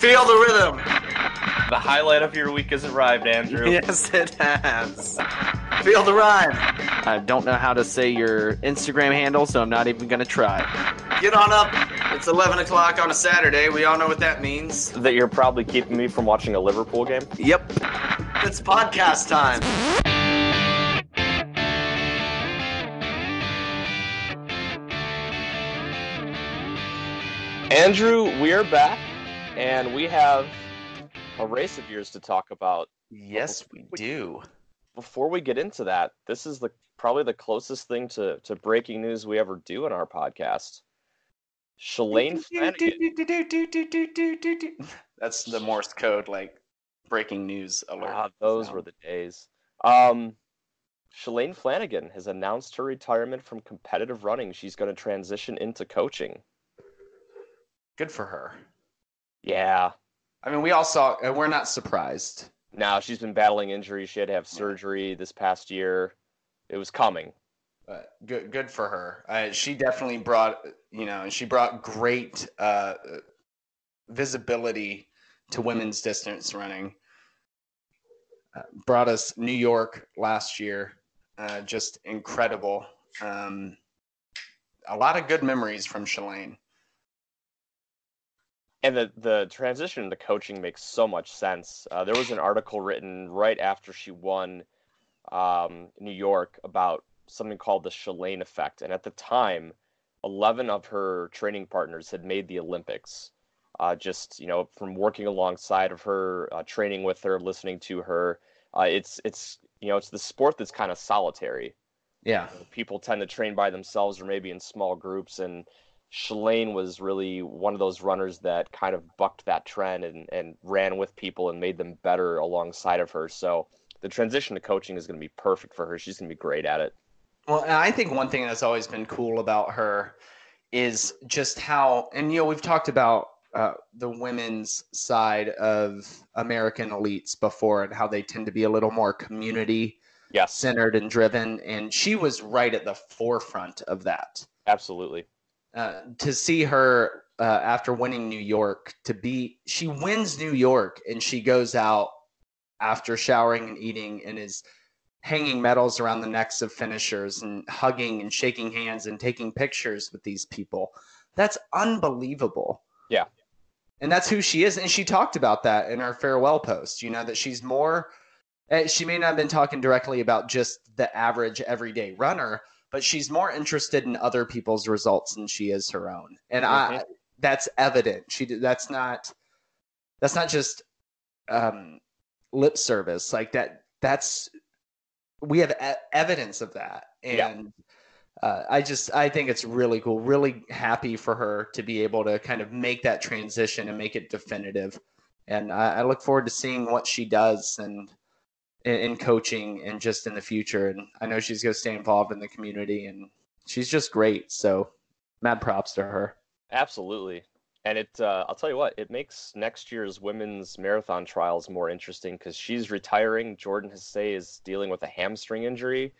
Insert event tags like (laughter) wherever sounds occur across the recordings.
Feel the rhythm. The highlight of your week has arrived, Andrew. (laughs) Yes, it has. Feel the rhyme. I don't know how to say your Instagram handle, so I'm not even gonna try. Get on up. It's 11 o'clock on a Saturday. We all know what that means. That you're probably keeping me from watching a Liverpool game. Yep. It's podcast time. Andrew, we are back, and we have a race of yours to talk about. Yes, we do. Before we get into that, this is the probably the closest thing to, to breaking news we ever do in our podcast. Shalane Flanagan. That's the Morse code, like breaking news alert. Ah, those sound. were the days. Um, Shalane Flanagan has announced her retirement from competitive running. She's going to transition into coaching. good for her. Yeah. I mean, we all saw. Uh, we're not surprised. Now she's been battling injuries. She had to have surgery this past year. It was coming. But good, good for her. Uh, she definitely brought, you know, she brought great uh, visibility to women's distance running. Uh, brought us New York last year, uh, just incredible. Um, a lot of good memories from Shalane. And the the transition into coaching makes so much sense. Uh, there was an article written right after she won um, New York about something called the Shalane effect, and at the time, eleven of her training partners had made the Olympics. Uh, just you know, from working alongside of her, uh, training with her, listening to her. Uh, it's it's you know, it's the sport that's kind of solitary. Yeah, People tend to train by themselves or maybe in small groups, and Shalane was really one of those runners that kind of bucked that trend and, and ran with people and made them better alongside of her. So the transition to coaching is going to be perfect for her. She's going to be great at it. Well, and I think one thing that's always been cool about her is just how, and you know, we've talked about uh, the women's side of American elites before and how they tend to be a little more community Yes, centered and driven. And she was right at the forefront of that. absolutely. Uh, to see her uh, after winning New York, to be, she wins New York and she goes out after showering and eating and is hanging medals around the necks of finishers and hugging and shaking hands and taking pictures with these people. That's unbelievable. Yeah. And that's who she is. And she talked about that in her farewell post, you know, that she's more, eh, she may not have been talking directly about just the average everyday runner, but she's more interested in other people's results than she is her own. And I, that's evident. She, that's not, that's not just um, lip service like that. That's, we have e- evidence of that. Yeah. And, uh, I just I think it's really cool. Really happy for her to be able to kind of make that transition and make it definitive. And I, I look forward to seeing what she does and in, in coaching and just in the future. And I know she's going to stay involved in the community and she's just great. So mad props to her. Absolutely. And it, uh, I'll tell you what, it makes next year's women's marathon trials more interesting because she's retiring. Jordan Hasay is dealing with a hamstring injury.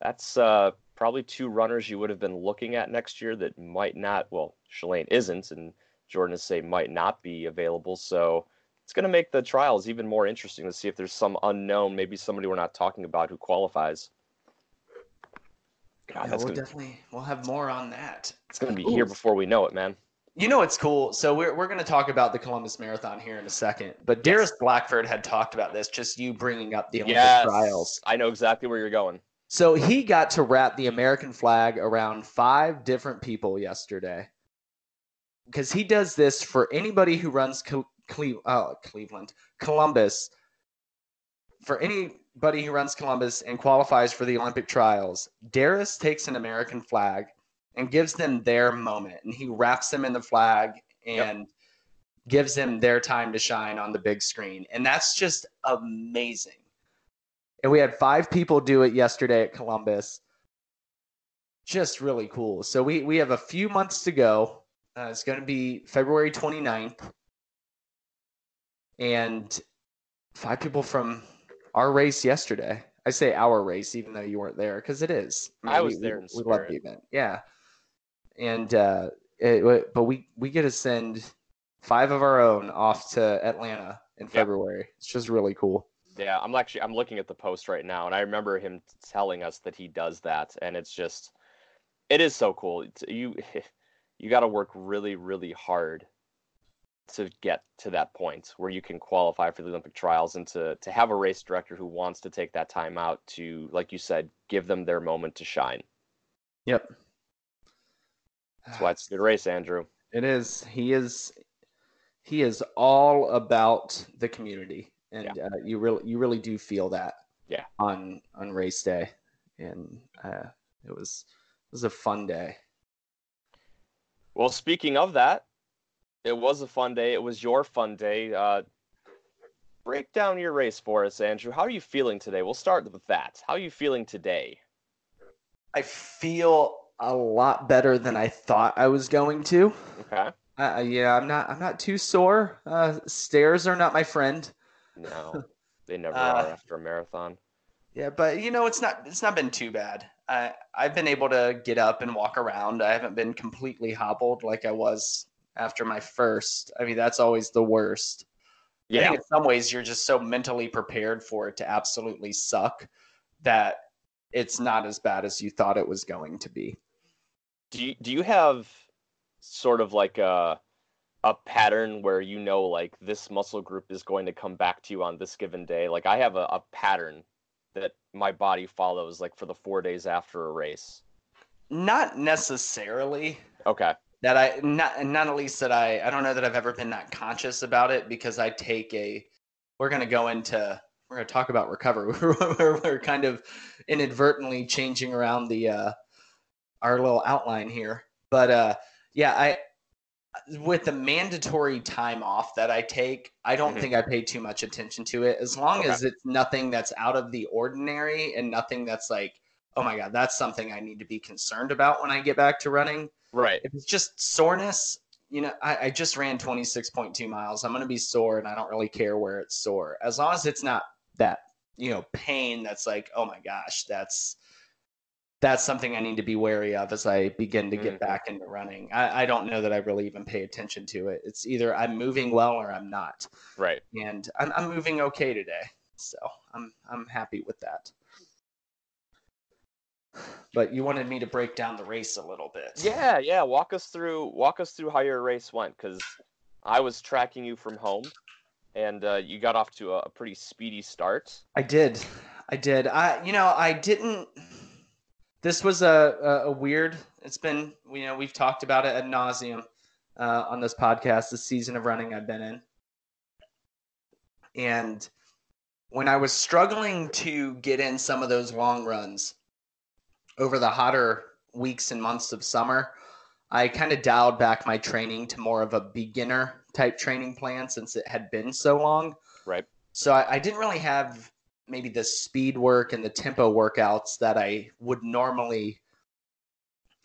That's uh, probably two runners you would have been looking at next year that might not, well, Shalane isn't, and Jordan Hasay might not be available. So it's going to make the trials even more interesting to see if there's some unknown, maybe somebody we're not talking about who qualifies. God, Yeah, that's we'll gonna, definitely we'll have more on that. it's going to be Ooh. here before we know it, man. You know it's cool? So we're we're going to talk about the Columbus Marathon here in a second. But Darris Blackford had talked about this. Just you bringing up the Olympic Yes, trials. I know exactly where you're going. So he got to wrap the American flag around five different people yesterday. Because he does this for anybody who runs Cle- Cle- uh, Cleveland, Columbus. For anybody who runs Columbus and qualifies for the Olympic trials, Darris takes an American flag and gives them their moment. And he wraps them in the flag and gives them their time to shine on the big screen. And that's just amazing and we had five people do it yesterday at Columbus. Just really cool. So we we have a few months to go. Uh, it's going to be February 29th. And five people from our race yesterday. I say our race, even though you weren't there, because it is. I was we, there We, we love the event. Yeah. And uh, it, but we we get to send five of our own off to Atlanta in February. It's just really cool. Yeah, I'm actually I'm looking at the post right now, and I remember him telling us that he does that, and it's just, it is so cool. It's, you (laughs) you got to work really really hard to get to that point where you can qualify for the Olympic trials, and to to have a race director who wants to take that time out to, like you said, give them their moment to shine. Yep. That's why it's a good race, Andrew. It is. He is. He is all about the community, and Yeah. uh, you really, you really do feel that. Yeah. On on race day, and uh, it was it was a fun day. Well, speaking of that, it was a fun day. It was your fun day. Uh, break down your race for us, Andrew. How are you feeling today? We'll start with that. How are you feeling today? I feel a lot better than I thought I was going to. Okay. Uh, yeah, I'm not. I'm not too sore. Uh, stairs are not my friend. No, (laughs) they never Uh, are after a marathon. Yeah, but you know, it's not. It's not been too bad. I I've been able to get up and walk around. I haven't been completely hobbled like I was after my first. I mean, that's always the worst. Yeah. in some ways you're just so mentally prepared for it to absolutely suck that it's not as bad as you thought it was going to be. Do you do you have sort of like a a pattern where you know like this muscle group is going to come back to you on this given day? Like I have a, a pattern that my body follows like for the four days after a race. Not necessarily. Okay. That I not not at least that I I don't know that I've ever been that conscious about it because I take a we're gonna go into we're gonna talk about recovery. (laughs) we're, we're kind of inadvertently changing around the uh, our little outline here, but uh, yeah, I with the mandatory time off that I take, I don't Mhm. think I pay too much attention to it as long Okay. as it's nothing that's out of the ordinary and nothing that's like oh my god that's something I need to be concerned about when I get back to running Right. if it's just soreness, you know, I, I just ran 26.2 miles. I'm going to be sore and I don't really care where it's sore. As long as it's not that, you know, pain that's like, oh my gosh, that's that's something I need to be wary of as I begin to get Mhm. back into running. I, I don't know that I really even pay attention to it. It's either I'm moving well or I'm not. Right. And I'm, I'm moving okay today. So I'm I'm happy with that. But you wanted me to break down the race a little bit. Yeah, yeah. Walk us through walk us through how your race went because I was tracking you from home, and uh, you got off to a, a pretty speedy start. I did. I did. I you know, I didn't this was a, a, weird it's been you know, we've talked about it ad nauseum uh, on this podcast, the season of running I've been in. And when I was struggling to get in some of those long runs over the hotter weeks and months of summer, I kind of dialed back my training to more of a beginner type training plan since it had been so long. Right. So I, I didn't really have maybe the speed work and the tempo workouts that I would normally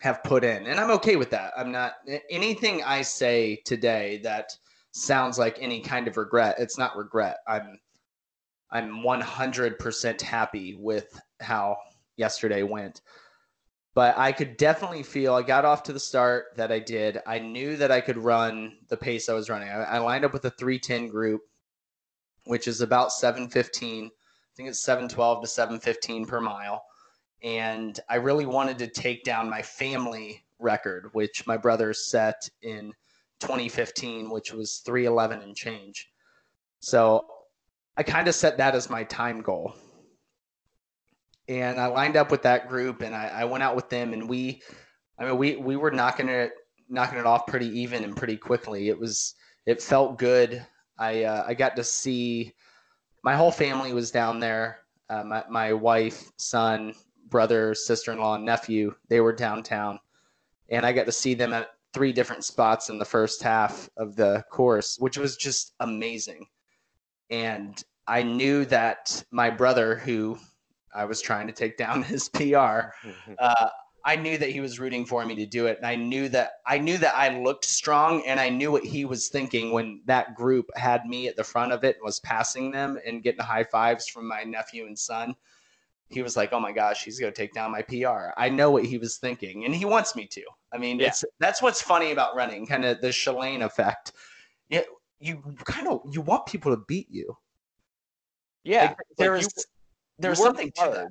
have put in. And I'm okay with that. I'm not anything I say today that sounds like any kind of regret. It's not regret. I'm I'm 100% happy with how yesterday went. But I could definitely feel I got off to the start that I did. I knew that I could run the pace I was running. I, I lined up with a 310 group, which is about 715. I think it's 712 to 715 per mile. And I really wanted to take down my family record, which my brother set in 2015, which was 311 and change. So I kind of set that as my time goal. And I lined up with that group and I, I went out with them and we I mean we we were knocking it knocking it off pretty even and pretty quickly. It was it felt good. I uh, I got to see my whole family was down there. Uh, my my wife, son, brother, sister in law, nephew. They were downtown, and I got to see them at three different spots in the first half of the course, which was just amazing. And I knew that my brother, who I was trying to take down (laughs) his PR, uh, I knew that he was rooting for me to do it, and I knew that I knew that I looked strong, and I knew what he was thinking when that group had me at the front of it and was passing them and getting high fives from my nephew and son. He was like, "Oh my gosh, he's going to take down my PR." I know what he was thinking, and he wants me to. I mean, Yeah. it's that's what's funny about running, kind of the Shalane effect. it, you kind of you want people to beat you. Yeah, Like, there like, is there's you work something to hard. that.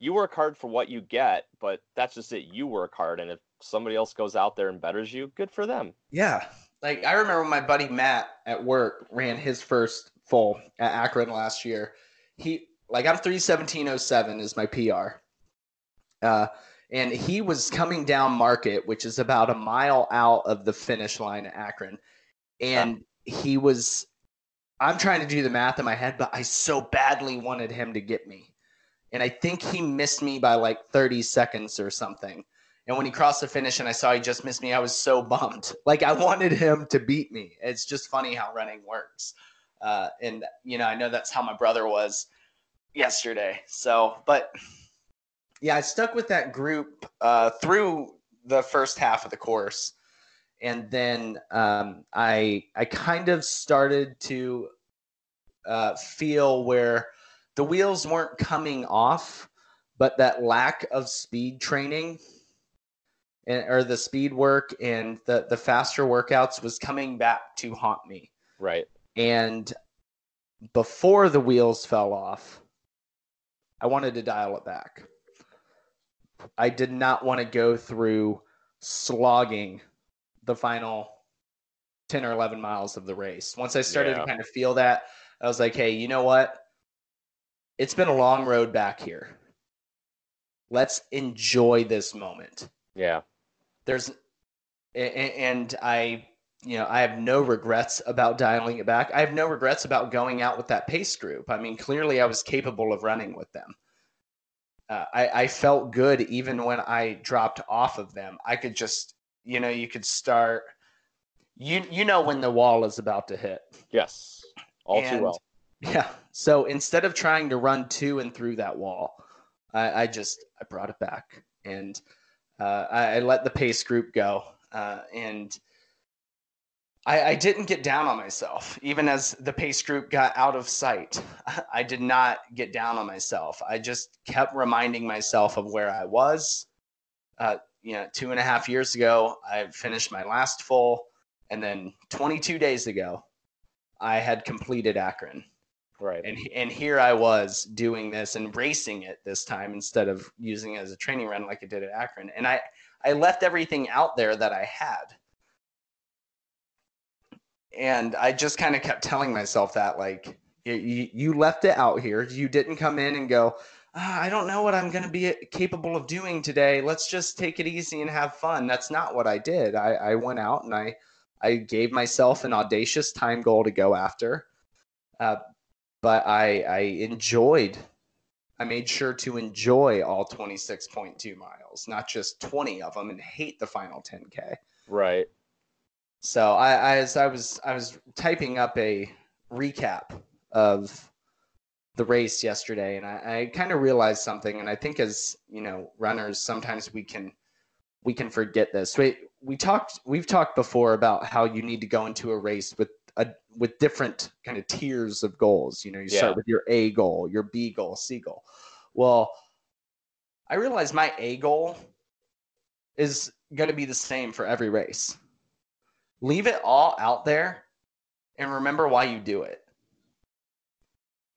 You work hard for what you get, but that's just it. You work hard, and if somebody else goes out there and betters you, good for them. Yeah. Like I remember when my buddy Matt at work ran his first full at Akron last year. He like I'm 31707 is my PR. Uh and he was coming down market, which is about a mile out of the finish line at Akron. And he was I'm trying to do the math in my head, but I so badly wanted him to get me. And I think he missed me by like 30 seconds or something. And when he crossed the finish and I saw he just missed me, I was so bummed. (laughs) Like I wanted him to beat me. It's just funny how running works. Uh, and you know, I know that's how my brother was yesterday. So, but yeah, I stuck with that group uh, through the first half of the course, and then um, I I kind of started to uh, feel where the wheels weren't coming off, but that lack of speed training and, or the speed work and the, the faster workouts was coming back to haunt me. Right. And before the wheels fell off, I wanted to dial it back. I did not want to go through slogging the final 10 or 11 miles of the race. Once I started Yeah. to kind of feel that, I was like, hey, you know what? It's been a long road back here. Let's enjoy this moment Yeah. there's and i you know i have no regrets about dialing it back i have no regrets about going out with that pace group i mean clearly i was capable of running with them uh, I, I felt good even when i dropped off of them i could just you know you could start you you know when the wall is about to hit Yes. All And- too well. yeah. So instead of trying to run to and through that wall, I, I just I brought it back and uh, I, I let the pace group go. Uh, and I, I didn't get down on myself, even as the pace group got out of sight. (laughs) I did not get down on myself. I just kept reminding myself of where I was. Uh, you know, two and a half years ago, I finished my last full, and then 22 days ago, I had completed Akron Right. and and here I was doing this and racing it this time instead of using it as a training run like I did at Akron. And I I left everything out there that I had. And I just kind of kept telling myself that like you, you, you left it out here. You didn't come in and go, ah, I don't know what I'm going to be capable of doing today. Let's just take it easy and have fun. That's not what I did. I, I went out and I I gave myself an audacious time goal to go after. Uh, but I I enjoyed. I made sure to enjoy all 26.2 miles, not just 20 of them, and hate the final 10k. Right. So I, I as I was I was typing up a recap of the race yesterday, and I, I kind of realized something. And I think as you know, runners, sometimes we can we can forget this. We we talked we've talked before about how you need to go into a race with a with different kind of tiers of goals. You know, you Yeah. start with your A goal, your B goal, C goal. Well, I realized my A goal is going to be the same for every race. Leave it all out there and remember why you do it.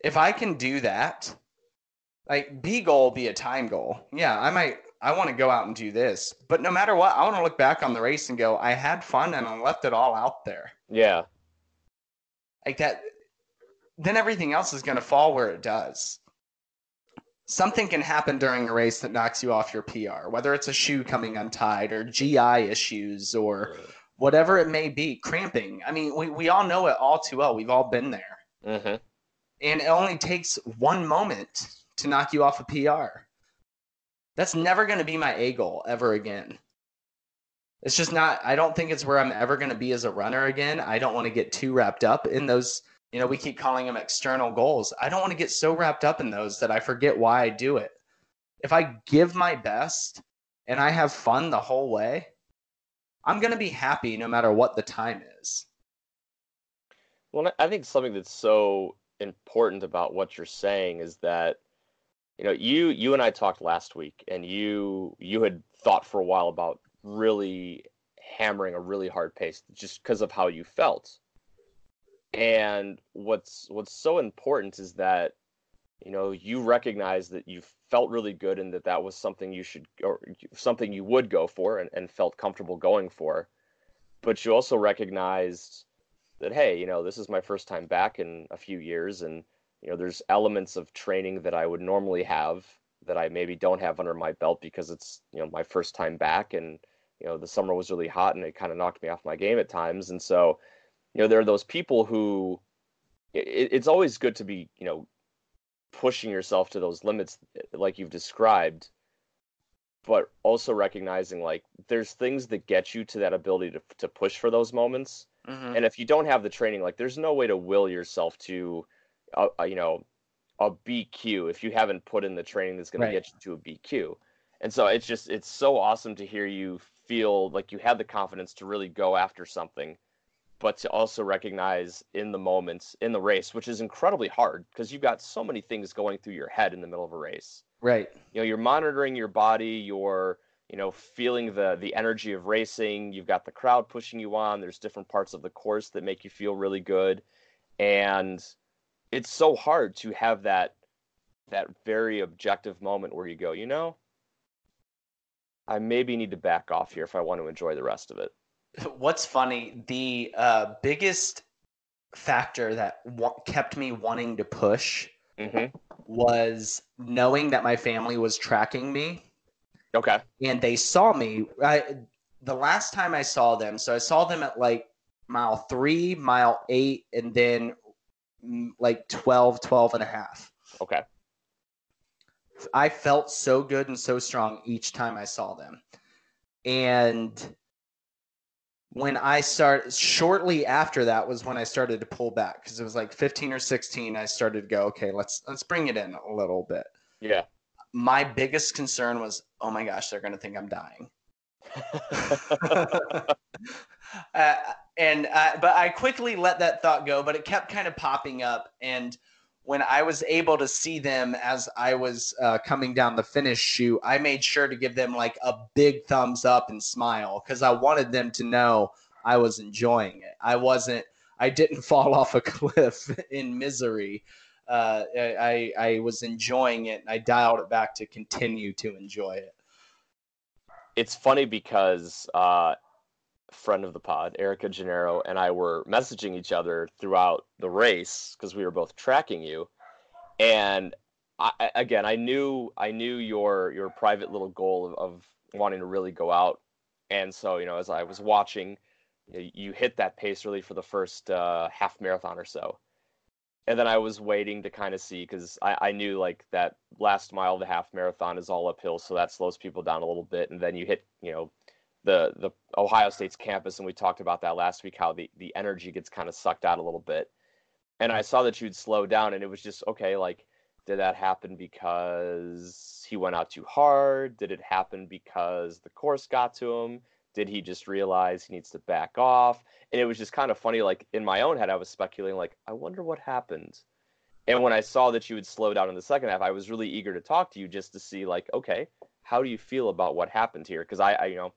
If I can do that, like B goal be a time goal. Yeah, I might I want to go out and do this. But no matter what, I want to look back on the race and go, I had fun and I left it all out there. Yeah. Like that then everything else is going to fall where it does. Something can happen during a race that knocks you off your PR, whether it's a shoe coming untied or GI issues or whatever it may be, cramping. I mean, we, we all know it all too well. We've all been there. Mm-hmm. And it only takes one moment to knock you off a PR. That's never going to be my A goal ever again. It's just not, I don't think it's where I'm ever going to be as a runner again. I don't want to get too wrapped up in those, you know, we keep calling them external goals. I don't want to get so wrapped up in those that I forget why I do it. If I give my best and I have fun the whole way, I'm going to be happy no matter what the time is. Well, I think something that's so important about what you're saying is that you know you you and I talked last week, and you you had thought for a while about really hammering a really hard pace just because of how you felt. And what's what's so important is that you know you recognize that you felt really good and that that was something you should or something you would go for and, and felt comfortable going for but you also recognized that hey you know this is my first time back in a few years and you know there's elements of training that i would normally have that i maybe don't have under my belt because it's you know my first time back and you know the summer was really hot and it kind of knocked me off my game at times and so you know there are those people who it, it's always good to be you know pushing yourself to those limits eh, like you've described but also recognizing like there's things that get you to that ability to, to push for those moments Mhm. and if you don't have the training like there's no way to will yourself to a, a, you know a bq if you haven't put in the training that's going Right. to get you to a bq and so it's just it's so awesome to hear you feel like you had the confidence to really go after something but to also recognize in the moments in the race which is incredibly hard because you've got so many things going through your head in the middle of a race Right. you know you're monitoring your body you're you know feeling the the energy of racing you've got the crowd pushing you on there's different parts of the course that make you feel really good. And it's so hard to have that that very objective moment where you go you know i maybe need to back off here if i want to enjoy the rest of it. (laughs) What's funny, the uh, biggest factor that wa- kept me wanting to push hmm was knowing that my family was tracking me okay and they saw me. I, the last time I saw them, so I saw them at like mile three, mile eight, and then mm, like 12, 12 and a half. okay I felt so good and so strong each time I saw them. And when I start shortly after that was when I started to pull back because it was like 15 or 16 I started to go okay let's let's bring it in a little bit. yeah My biggest concern was oh my gosh they're going to think I'm dying. (laughs) uh, and uh, but I quickly let that thought go but it kept kind of popping up and when I was able to see them as I was uh, coming down the finish chute, I made sure to give them like a big thumbs up and smile because I wanted them to know I was enjoying it. I wasn't, I didn't (laughs) fall off a cliff in misery. Uh, I, I was enjoying it and I dialed it back to continue to enjoy it. it's funny because uh, friend of the pod, Erica Gennaro, and I were messaging each other throughout the race because we were both tracking you. And I, again, I knew I knew your your private little goal of, of wanting to really go out. And so, you know, as I was watching, you, you hit that pace really for the first uh, half marathon or so. And then I was waiting to kind of see because I, I knew like that last mile of the half marathon is all uphill, so that slows people down a little bit. And then you hit, you know, the the Ohio State's campus, and we talked about that last week, how the the energy gets kind of sucked out a little bit. And I saw that you'd slow down, and it was just okay. Like, did that happen because he went out too hard? Did it happen because the course got to him? Did he just realize he needs to back off? And it was just kind of funny. Like in my own head, I was speculating, like, I wonder what happened. And when I saw that you would slow down in the second half, I was really eager to talk to you just to see, like, okay, how do you feel about what happened here? Because I, I, you know,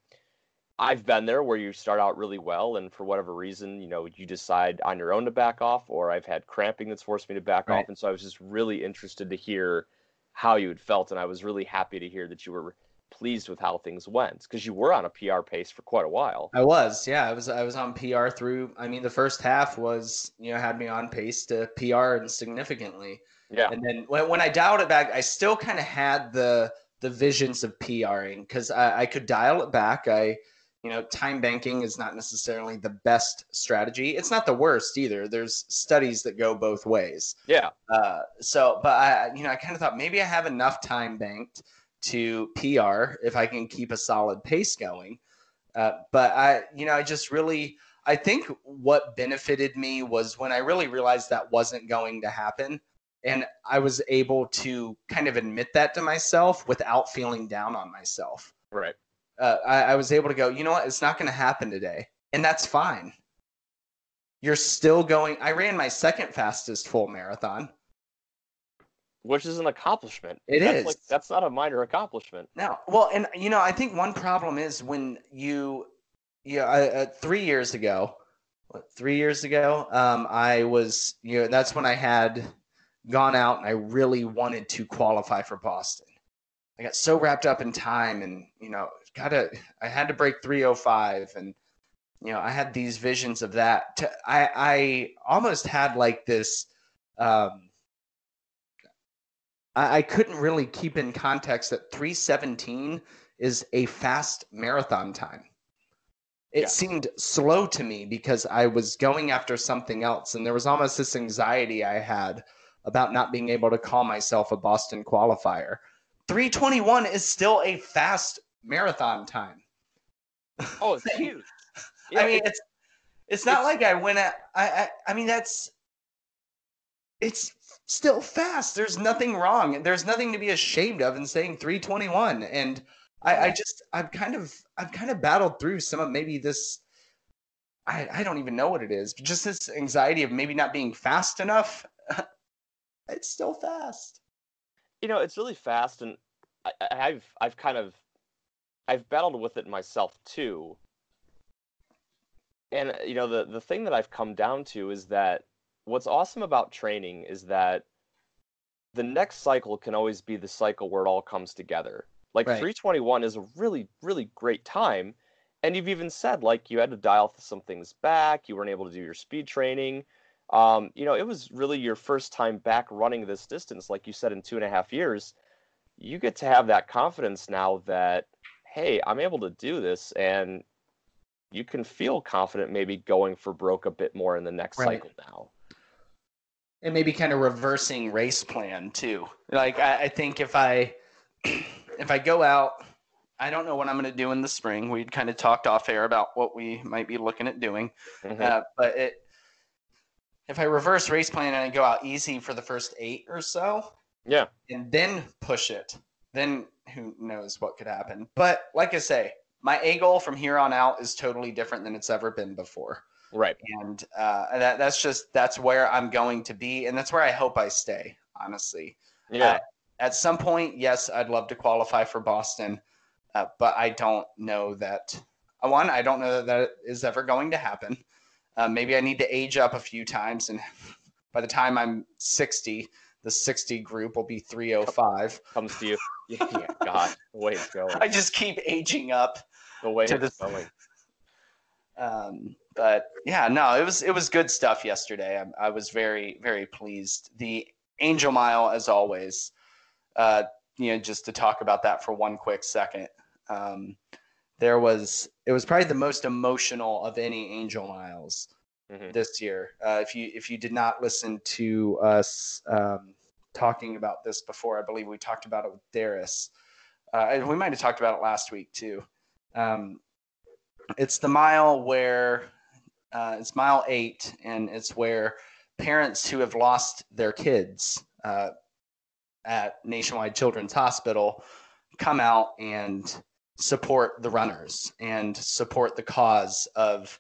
I've been there where you start out really well, and for whatever reason, you know, you decide on your own to back off, or I've had cramping that's forced me to back Right. off, and so I was just really interested to hear how you had felt, and I was really happy to hear that you were pleased with how things went because you were on a PR pace for quite a while. I was, yeah, I was, I was on PR through. I mean, the first half was, you know, had me on pace to PR and significantly. Yeah, And then when, when I dialed it back, I still kind of had the the visions of PRing because I, I could dial it back. I, you know, time banking is not necessarily the best strategy. It's not the worst either. There's studies that go both ways. yeah, Uh, so, but I, you know, I kind of thought maybe I have enough time banked to PR if I can keep a solid pace going. Uh, but I, you know, I just really, I think what benefited me was when I really realized that wasn't going to happen. And I was able to kind of admit that to myself without feeling down on myself. right. Uh, I, I was able to go, you know what? It's not going to happen today. And that's fine. You're still going. I ran my second fastest full marathon. Which is an accomplishment. It that's is. Like, that's not a minor accomplishment. No, well, and you know, I think one problem is when you, yeah, uh, uh, three years ago, what, three years ago. Um, I was, you know, that's when I had gone out and I really wanted to qualify for Boston. I got so wrapped up in time and, you know, gotta, I had to break 305 and, you know, I had these visions of that. To, I, I almost had like this, um, I, I couldn't really keep in context that 317 is a fast marathon time. It Yeah. seemed slow to me because I was going after something else. And there was almost this anxiety I had about not being able to call myself a Boston qualifier. 321 is still a fast marathon time. Oh, it's (laughs) huge. I mean, it's it's not like I went at. I, I I mean, that's it's still fast. There's nothing wrong. There's nothing to be ashamed of in saying 321. And I, I just I've kind of I've kind of battled through some of maybe this. I I don't even know what it is, but just this anxiety of maybe not being fast enough. (laughs) it's still fast. you know it's really fast and I, i've i've kind of i've battled with it myself too and you know the the thing that i've come down to is that what's awesome about training is that the next cycle can always be the cycle where it all comes together like Right. 321 is a really really great time and you've even said like you had to dial some things back you weren't able to do your speed training um, you know, it was really your first time back running this distance, like you said, in two and a half years. You get to have that confidence now that, hey, I'm able to do this, and you can feel confident maybe going for broke a bit more in the next Right. cycle now. And maybe kind of reversing race plan too. Like I, I think if I (clears throat) if I go out, I don't know what I'm going to do in the spring. We'd kind of talked off air about what we might be looking at doing, Mhm. uh, but it if I reverse race plan and I go out easy for the first eight or so, yeah, and then push it, then who knows what could happen. But like I say, my A goal from here on out is totally different than it's ever been before right. and uh, that that's just that's where I'm going to be, and that's where I hope I stay. Honestly, Yeah, Uh, at some point, yes, I'd love to qualify for Boston, uh, but I don't know that. uh, One, I don't know that that is ever going to happen. Uh, maybe I need to age up a few times, and (laughs) by the time I'm 60, the 60 group will be 305. comes to you. (laughs) Yeah, God, the way it's going. I just keep aging up. The way to it's the- going. (laughs) Um, but yeah, no, it was it was good stuff yesterday. I, I was very very pleased. The Angel Mile, as always. Uh, you know, just to talk about that for one quick second. Um, there was it was probably the most emotional of any Angel Miles Mhm. this year. Uh, if you if you did not listen to us um, talking about this before, I believe we talked about it with Darris. Uh, and we might have talked about it last week too. Um, it's the mile where uh, it's mile eight, and it's where parents who have lost their kids uh, at Nationwide Children's Hospital come out and support the runners and support the cause of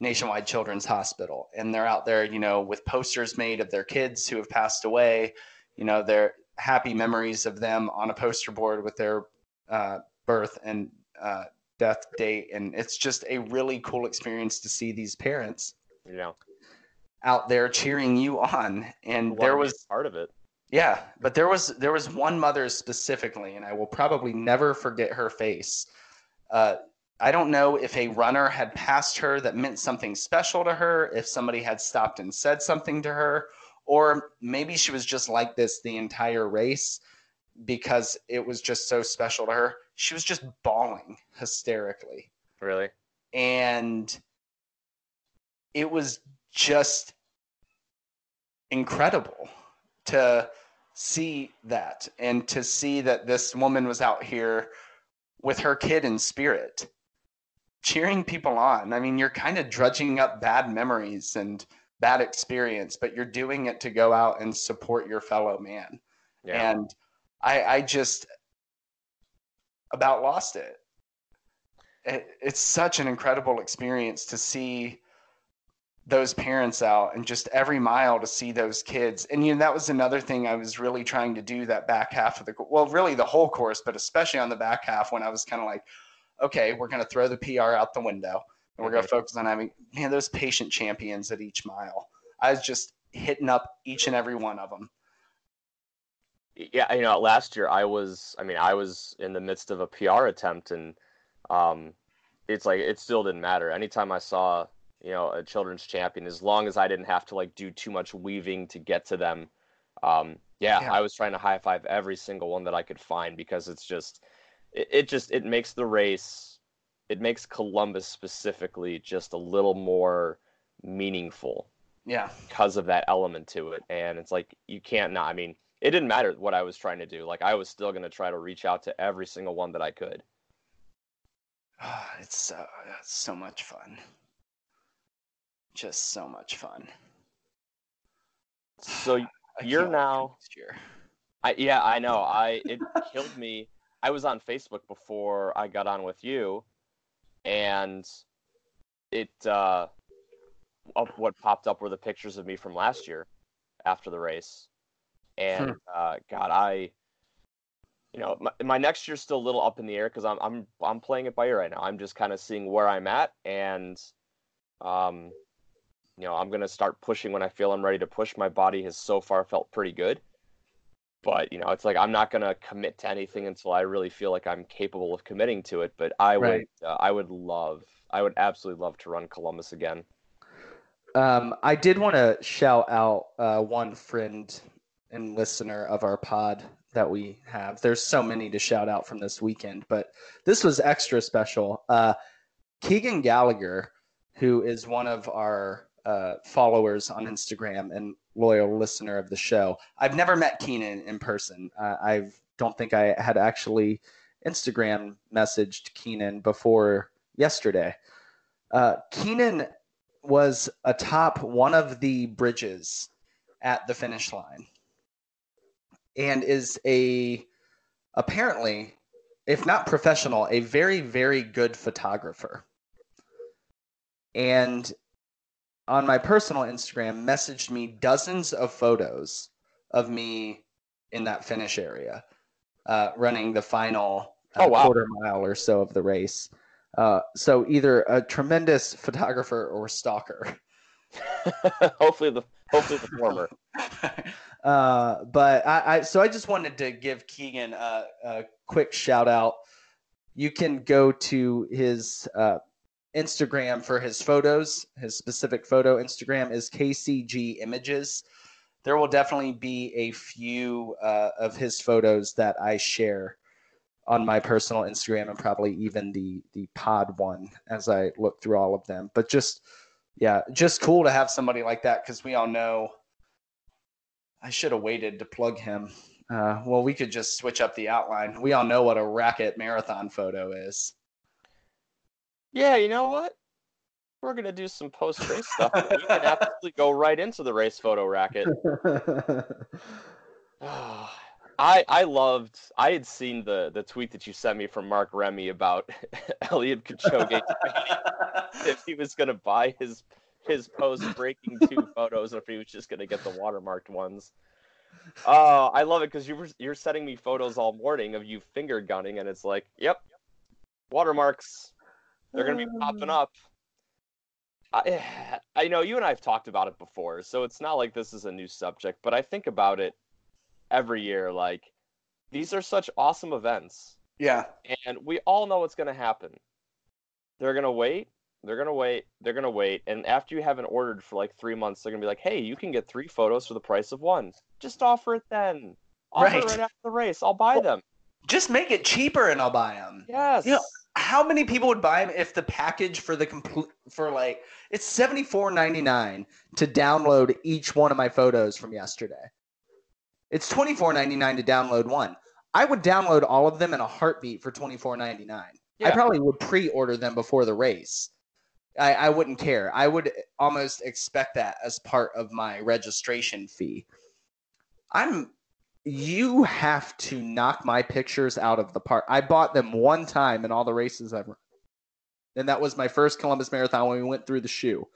Nationwide Children's Hospital. And they're out there, you know, with posters made of their kids who have passed away, you know, their happy memories of them on a poster board with their uh, birth and uh, death date. And it's just a really cool experience to see these parents You know, out there cheering you on. And wanna there was part of it. yeah, but there was there was one mother specifically, and I will probably never forget her face. Uh, I don't know if a runner had passed her that meant something special to her, if somebody had stopped and said something to her, or maybe she was just like this the entire race because it was just so special to her. She was just bawling hysterically Really? and it was just incredible to see that and to see that this woman was out here with her kid in spirit cheering people on i mean you're kind of drudging up bad memories and bad experience but you're doing it to go out and support your fellow man Yeah. and I, I just about lost it. it. It's such an incredible experience to see those parents out and just every mile to see those kids. And you know that was another thing I was really trying to do that back half of the well, really the whole course, but especially on the back half when I was kind of like, okay, we're going to throw the PR out the window. And we're gonna mm-hmm. focus on having man those patient champions at each mile. I was just hitting up each and every one of them. Yeah, you know, last year I was, I mean, I was in the midst of a PR attempt, and um, it's like it still didn't matter. Anytime I saw, you know, a children's champion, as long as I didn't have to like do too much weaving to get to them, um, yeah, Yeah. I was trying to high five every single one that I could find because it's just, it, it just it makes the race, it makes Columbus specifically just a little more meaningful Yeah. because of that element to it. And it's like you can't not. I mean, it didn't matter what I was trying to do. Like I was still going to try to reach out to every single one that I could. Ah, (sighs) it's so it's so much fun. Just so much fun. (sighs) So you're can't wait for now- year. I yeah, I know. (laughs) I it killed me. I was on Facebook before I got on with you, and it uh, what popped up were the pictures of me from last year after the race, and uh, God, I, you know, my, my next year's still a little up in the air because I'm I'm I'm playing it by ear right now. I'm just kind of seeing where I'm at, and um, you know, I'm gonna start pushing when I feel I'm ready to push. My body has so far felt pretty good but you know it's like i'm not going to commit to anything until i really feel like i'm capable of committing to it but i Right. would uh, i would love i would absolutely love to run columbus again Um, I did want to shout out uh, one friend and listener of our pod that we have. There's so many to shout out from this weekend, but this was extra special. Uh, Keegan Gallagher, who is one of our uh, followers on Instagram and loyal listener of the show. I've never met Keenan in person. Uh, I don't think I had actually Instagram messaged Keenan before yesterday. Uh, Keenan was atop one of the bridges at the finish line and is a apparently if not professional a very very good photographer. And on my personal instagram messaged me dozens of photos of me in that finish area uh, running the final uh, Oh, wow. quarter mile or so of the race. Uh, so either a tremendous photographer or stalker. (laughs) Hopefully the hopefully the former (laughs) uh, but I, I so I just wanted to give Keegan a, a quick shout out. You can go to his uh, Instagram for his photos. His specific photo Instagram is KCG Images. There will definitely be a few uh, of his photos that I share on my personal Instagram and probably even the the pod one as I look through all of them. But just yeah, just cool to have somebody like that because we all know. I should have waited to plug him. Uh, well, we could just switch up the outline. We all know what a racket marathon photo is. yeah you know what we're gonna do some post race stuff we can (laughs) absolutely go right into the race photo racket (laughs) (sighs) I I loved I had seen the the tweet that you sent me from Mark Remy about (laughs) Eliud Kipchoge if he was gonna buy his his post breaking two (laughs) photos if he was just gonna get the watermarked ones. Oh, I love it because you were you're sending me photos all morning of you finger gunning and it's like, yep, watermarks. They're gonna be popping up. I, (sighs) I know you and I have talked about it before, so it's not like this is a new subject, but I think about it every year. Like, these are such awesome events, Yeah. and we all know what's going to happen. They're going to wait, they're going to wait, they're going to wait, and after you haven't ordered for like three months, they're going to be like, hey, you can get three photos for the price of one. Just offer it then. Offer Right. it right after the race. I'll buy Well- them. Just make it cheaper and I'll buy them. Yes. You know, How many people would buy them if the package for the complete for like it's seventy four ninety nine to download each one of my photos from yesterday. It's twenty four ninety nine to download one. I would download all of them in a heartbeat for twenty four ninety nine. I probably would pre order them before the race. I, I wouldn't care. I would almost expect that as part of my registration fee. I'm you have to knock my pictures out of the park. I bought them one time in all the races I've run. And that was my first Columbus Marathon when we went through the shoe.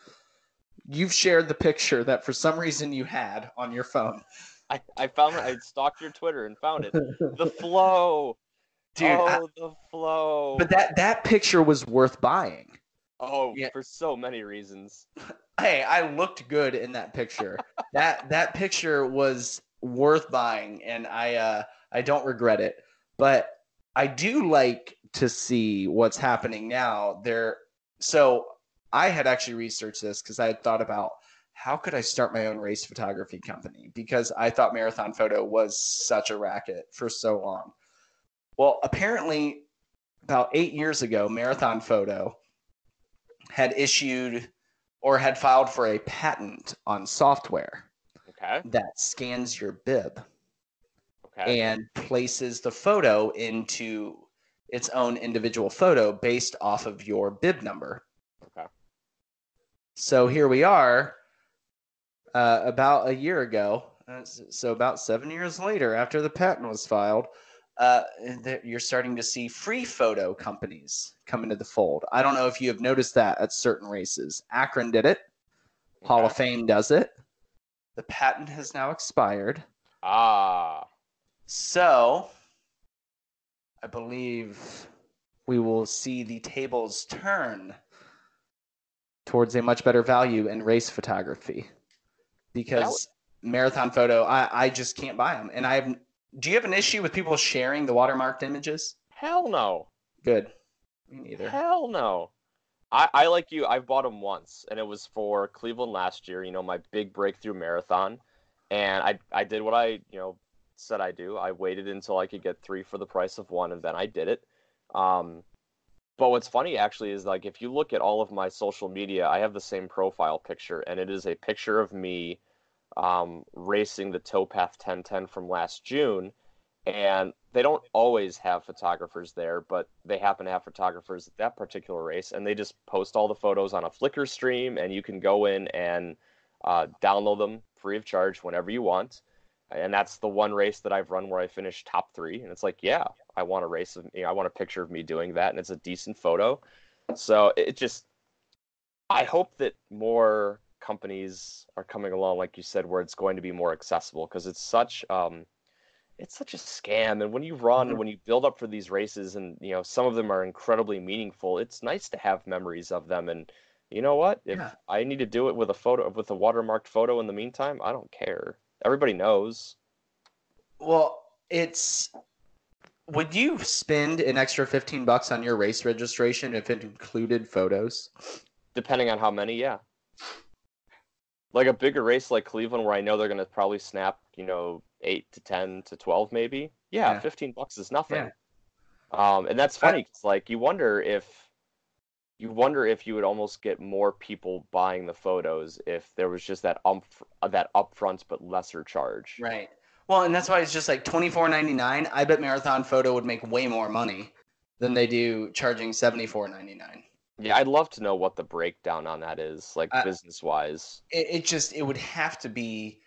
You've shared the picture that for some reason you had on your phone. I, I found I stalked your Twitter and found it. The (laughs) flow. Dude, oh, I- the flow. but that that picture was worth buying. Oh, Yeah. for so many reasons. (laughs) Hey, I looked good in that picture. (laughs) that that picture was worth buying, and I uh, I don't regret it. But I do like to see what's happening now. There, so I had actually researched this because I had thought about how could I start my own race photography company because I thought MarathonFoto was such a racket for so long. Well, apparently, about eight years ago, MarathonFoto had issued or had filed for a patent on software Okay. that scans your bib Okay. and places the photo into its own individual photo based off of your bib number. Okay. So here we are, uh, about a year ago. uh, So about seven years later, after the patent was filed, uh, you're starting to see free photo companies come into the fold. I don't know if you have noticed that at certain races. Akron did it. Hall of Fame does it. The patent has now expired. Ah. So, I believe we will see the tables turn towards a much better value in race photography because MarathonFoto, I, I just can't buy them. And I have. Do you have an issue with people sharing the watermarked images? Hell no. Good. Me neither. Hell no. I, I like you. I bought them once, and it was for Cleveland last year. You know, my big breakthrough marathon, and I I did what I you know said I do. I waited until I could get three for the price of one, and then I did it. Um, but what's funny actually is like if you look at all of my social media, I have the same profile picture, and it is a picture of me um, racing the Towpath 1010 from last June, and they don't always have photographers there, but they happen to have photographers at that particular race, and they just post all the photos on a Flickr stream, and you can go in and uh, download them free of charge whenever you want. And that's the one race that I've run where I finished top three, and it's like, yeah, I want a race of, you know, I want a picture of me doing that, and it's a decent photo. So it just, I hope that more companies are coming along, like you said, where it's going to be more accessible because it's such um, it's such a scam. And when you run Mhm. and when you build up for these races, and you know some of them are incredibly meaningful, it's nice to have memories of them. And you know what? If Yeah. I need to do it with a photo with a watermarked photo in the meantime, I don't care. Everybody knows. Well, it's. Would you spend an extra 15 bucks on your race registration if it included photos? Depending on how many, yeah. Like a bigger race like Cleveland, where I know they're going to probably snap, you know, eight to ten to twelve, maybe. Yeah, Yeah. fifteen bucks is nothing. Yeah. Um, and that's funny. 'cause, like you wonder if you wonder if you would almost get more people buying the photos if there was just that um that upfront but lesser charge. Right. Well, and that's why it's just like twenty four ninety nine. I bet MarathonFoto would make way more money than they do charging seventy four ninety nine. Yeah, I'd love to know what the breakdown on that is, like Uh, business wise. It, it just it would have to be.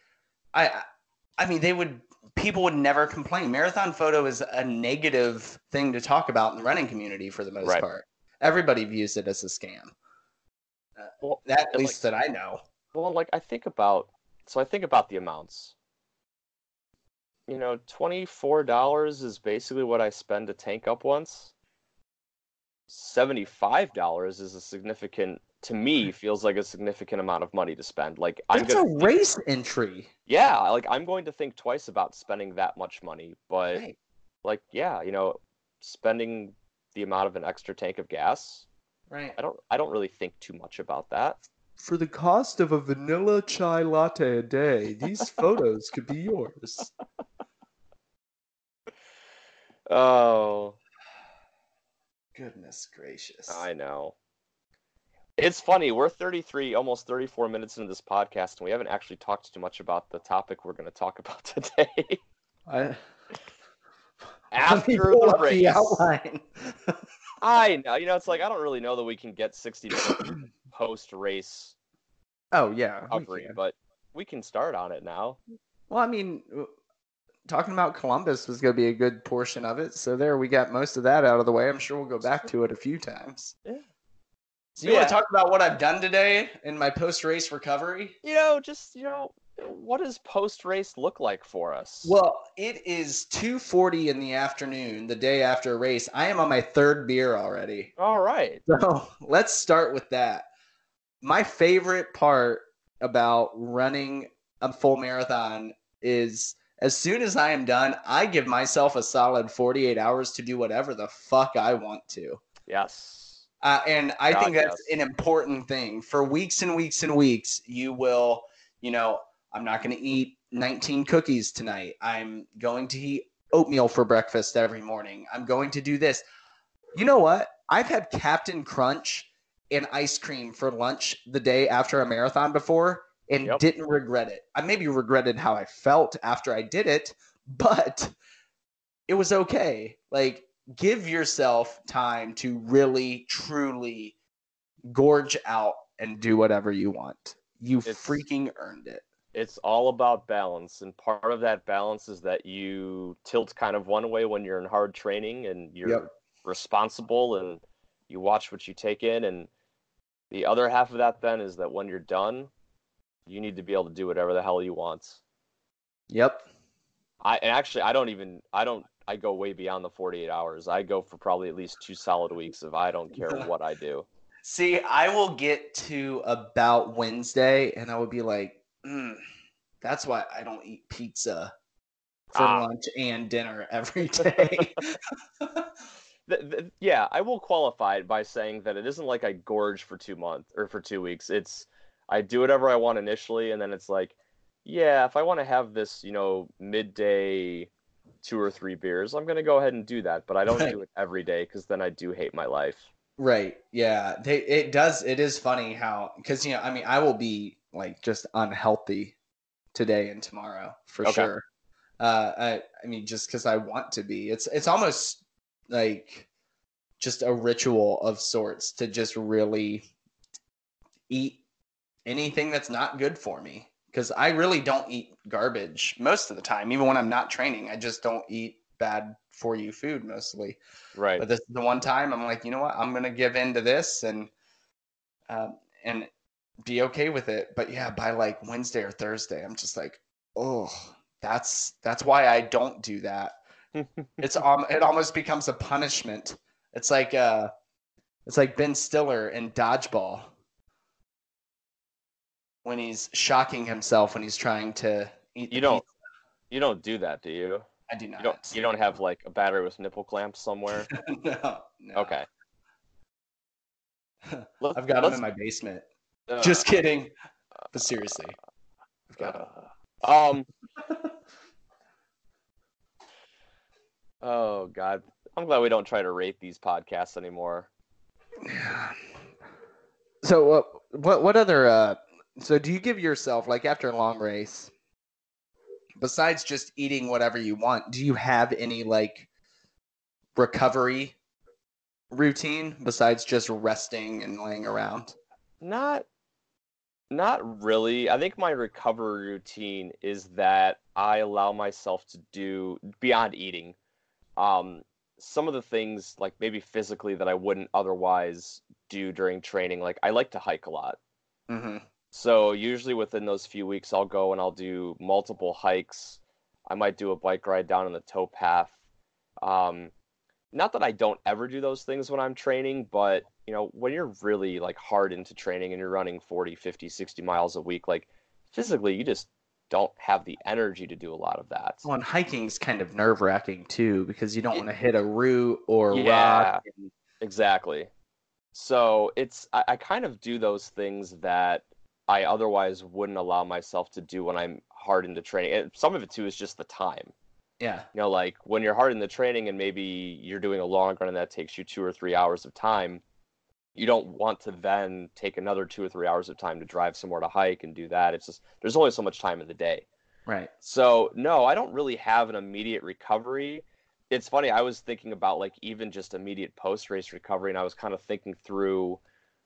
I I- mean they would people would never complain. MarathonFoto is a negative thing to talk about in the running community for the most Right. part. Everybody views it as a scam. Uh, Well, that at least that I know. Well, like I think about so I think about the amounts. You know, twenty-four dollars is basically what I spend to tank up once. Seventy-five dollars is a significant to me hmm. feels like a significant amount of money to spend. Like I'm That's gonna a race entry. yeah, like I'm going to think twice about spending that much money. But Right. like yeah, you know, spending the amount of an extra tank of gas, Right. I don't I don't really think too much about that. For the cost of a vanilla chai latte a day, these (laughs) photos could be yours. Oh. Goodness gracious. I know. It's funny. We're 33, almost 34 minutes into this podcast, and we haven't actually talked too much about the topic we're going to talk about (laughs) today. I, After Let me pull the race. the outline. I know. You know, it's like I don't really know that we can get 60 (clears throat) post race oh yeah. we but we can start on it now. Well, I mean, talking about Columbus was going to be a good portion of it. So there, we got most of that out of the way. I'm sure we'll go back to it a few times. Yeah. So you want to talk about what I've done today in my post-race recovery? You know, just, you know, what does post race look like for us? Well, it is 2:40 in the afternoon, the day after a race. I am on my third beer already. all right. So let's start with that. My favorite part about running a full marathon is as soon as I am done, I give myself a solid 48 hours to do whatever the fuck I want to. Yes. Uh, and I God, think that's yes. an important thing. For weeks and weeks and weeks, you will, you know, I'm not going to eat 19 cookies tonight. I'm going to eat oatmeal for breakfast every morning. I'm going to do this. You know what? I've had Cap'n Crunch and ice cream for lunch the day after a marathon before and Yep. didn't regret it. I maybe regretted how I felt after I did it, (laughs) but it was okay. Like, give yourself time to really, truly gorge out and do whatever you want. You It's- freaking earned it. It's all about balance, and part of that balance is that you tilt kind of one way when you're in hard training and you're Yep. responsible and you watch what you take in, and the other half of that then is that when you're done, you need to be able to do whatever the hell you want. Yep. I and actually I don't even I don't I go way beyond the 48 hours. I go for probably at least two solid weeks if I don't care what I do. (laughs) See, I will get to about Wednesday and I will be like, mm, that's why I don't eat pizza for Ah. lunch and dinner every day. (laughs) Th- th- yeah, I will qualify it by saying that it isn't like I gorge for two months or for two weeks. It's I do whatever I want initially, and then it's like, yeah, if I want to have this, you know, midday two or three beers, I'm gonna go ahead and do that. But I don't do it every day because then I do hate my life. Right. Yeah. They, it does. It is funny how, because, you know, I mean, I will be like just unhealthy today and tomorrow for Okay. sure. Uh, I, I mean, just because I want to be. It's, it's almost like just a ritual of sorts to just really eat anything that's not good for me. Because I really don't eat garbage most of the time. Even when I'm not training, I just don't eat bad for you food mostly. Right. But this is the one time I'm like, you know what? I'm gonna give in to this and um, and be okay with it. But yeah, by like Wednesday or Thursday, I'm just like, oh, that's that's why I don't do that. (laughs) It's um, it almost becomes a punishment. It's like uh, it's like Ben Stiller in Dodgeball when he's shocking himself when he's trying to eat. You don't you don't do that, do you? I do not. You don't you don't have like a battery with nipple clamps somewhere? (laughs) no, no. Okay. Let's- (laughs) I've got them in my basement. uh, Just kidding. But seriously, I've got. Uh, um. Oh God, I'm glad we don't try to rate these podcasts anymore. Yeah. (sighs) So what? What? What other? Uh, so do you give yourself like after a long race? Besides just eating whatever you want, do you have any like recovery routine besides just resting and laying around? Not, not really. I think my recovery routine is that I allow myself to do beyond eating. Um, some of the things like maybe physically that I wouldn't otherwise do during training. Like I like to hike a lot. Mm-hmm. So usually within those few weeks, I'll go and I'll do multiple hikes. I might do a bike ride down on the towpath. Um, not that I don't ever do those things when I'm training, but you know, when you're really like hard into training and you're running 40, 50, 60 miles a week, like physically you just don't have the energy to do a lot of that. Well, and hiking's kind of nerve wracking too because you don't want to hit a root or Yeah. rock. and- Exactly. So it's I, I kind of do those things that I otherwise wouldn't allow myself to do when I'm hard into training. And some of it too is just the time. yeah. You know, like when you're hard in the training and maybe you're doing a long run and that takes you two or three hours of time, you don't want to then take another two or three hours of time to drive somewhere to hike and do that. It's just there's only so much time in the day. Right. So no, I don't really have an immediate recovery. It's funny, I was thinking about like even just immediate post race recovery, and I was kind of thinking through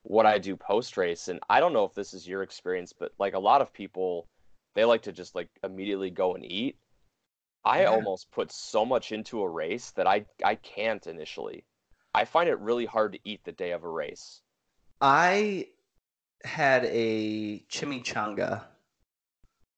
what I do post race. And I don't know if this is your experience, but like a lot of people, they like to just like immediately go and eat. I Yeah. almost put so much into a race that I I can't initially. I find it really hard to eat the day of a race. I had a chimichanga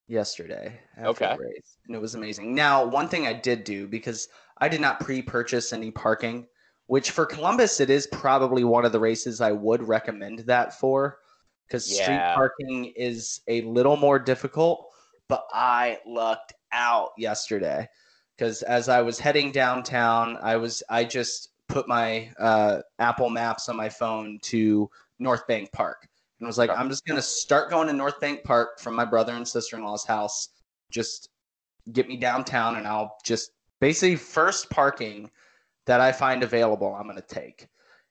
yesterday after Okay. the race, and it was amazing. Now, one thing I did do because I did not pre-purchase any parking, which for Columbus it is probably one of the races I would recommend that for, because street parking is a little more difficult. But I lucked out yesterday because as I was heading downtown, I was I just put my uh, Apple Maps on my phone to North Bank Park and was like. I'm just gonna start going to North Bank Park from my brother and sister in law's house. Just get me downtown, and I'll just basically first parking that I find available, I'm gonna take.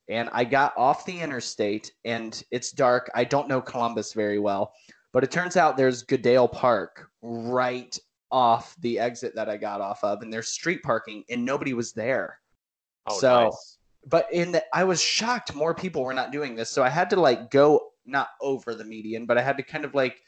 And I got off the interstate, and it's dark. I don't know Columbus very well, but it turns out there's Goodale Park right off the exit that I got off of, and there's street parking, and nobody was there Oh, So- nice. but in the I was shocked more people were not doing this. So I had to like go not over the median, but I had to kind of like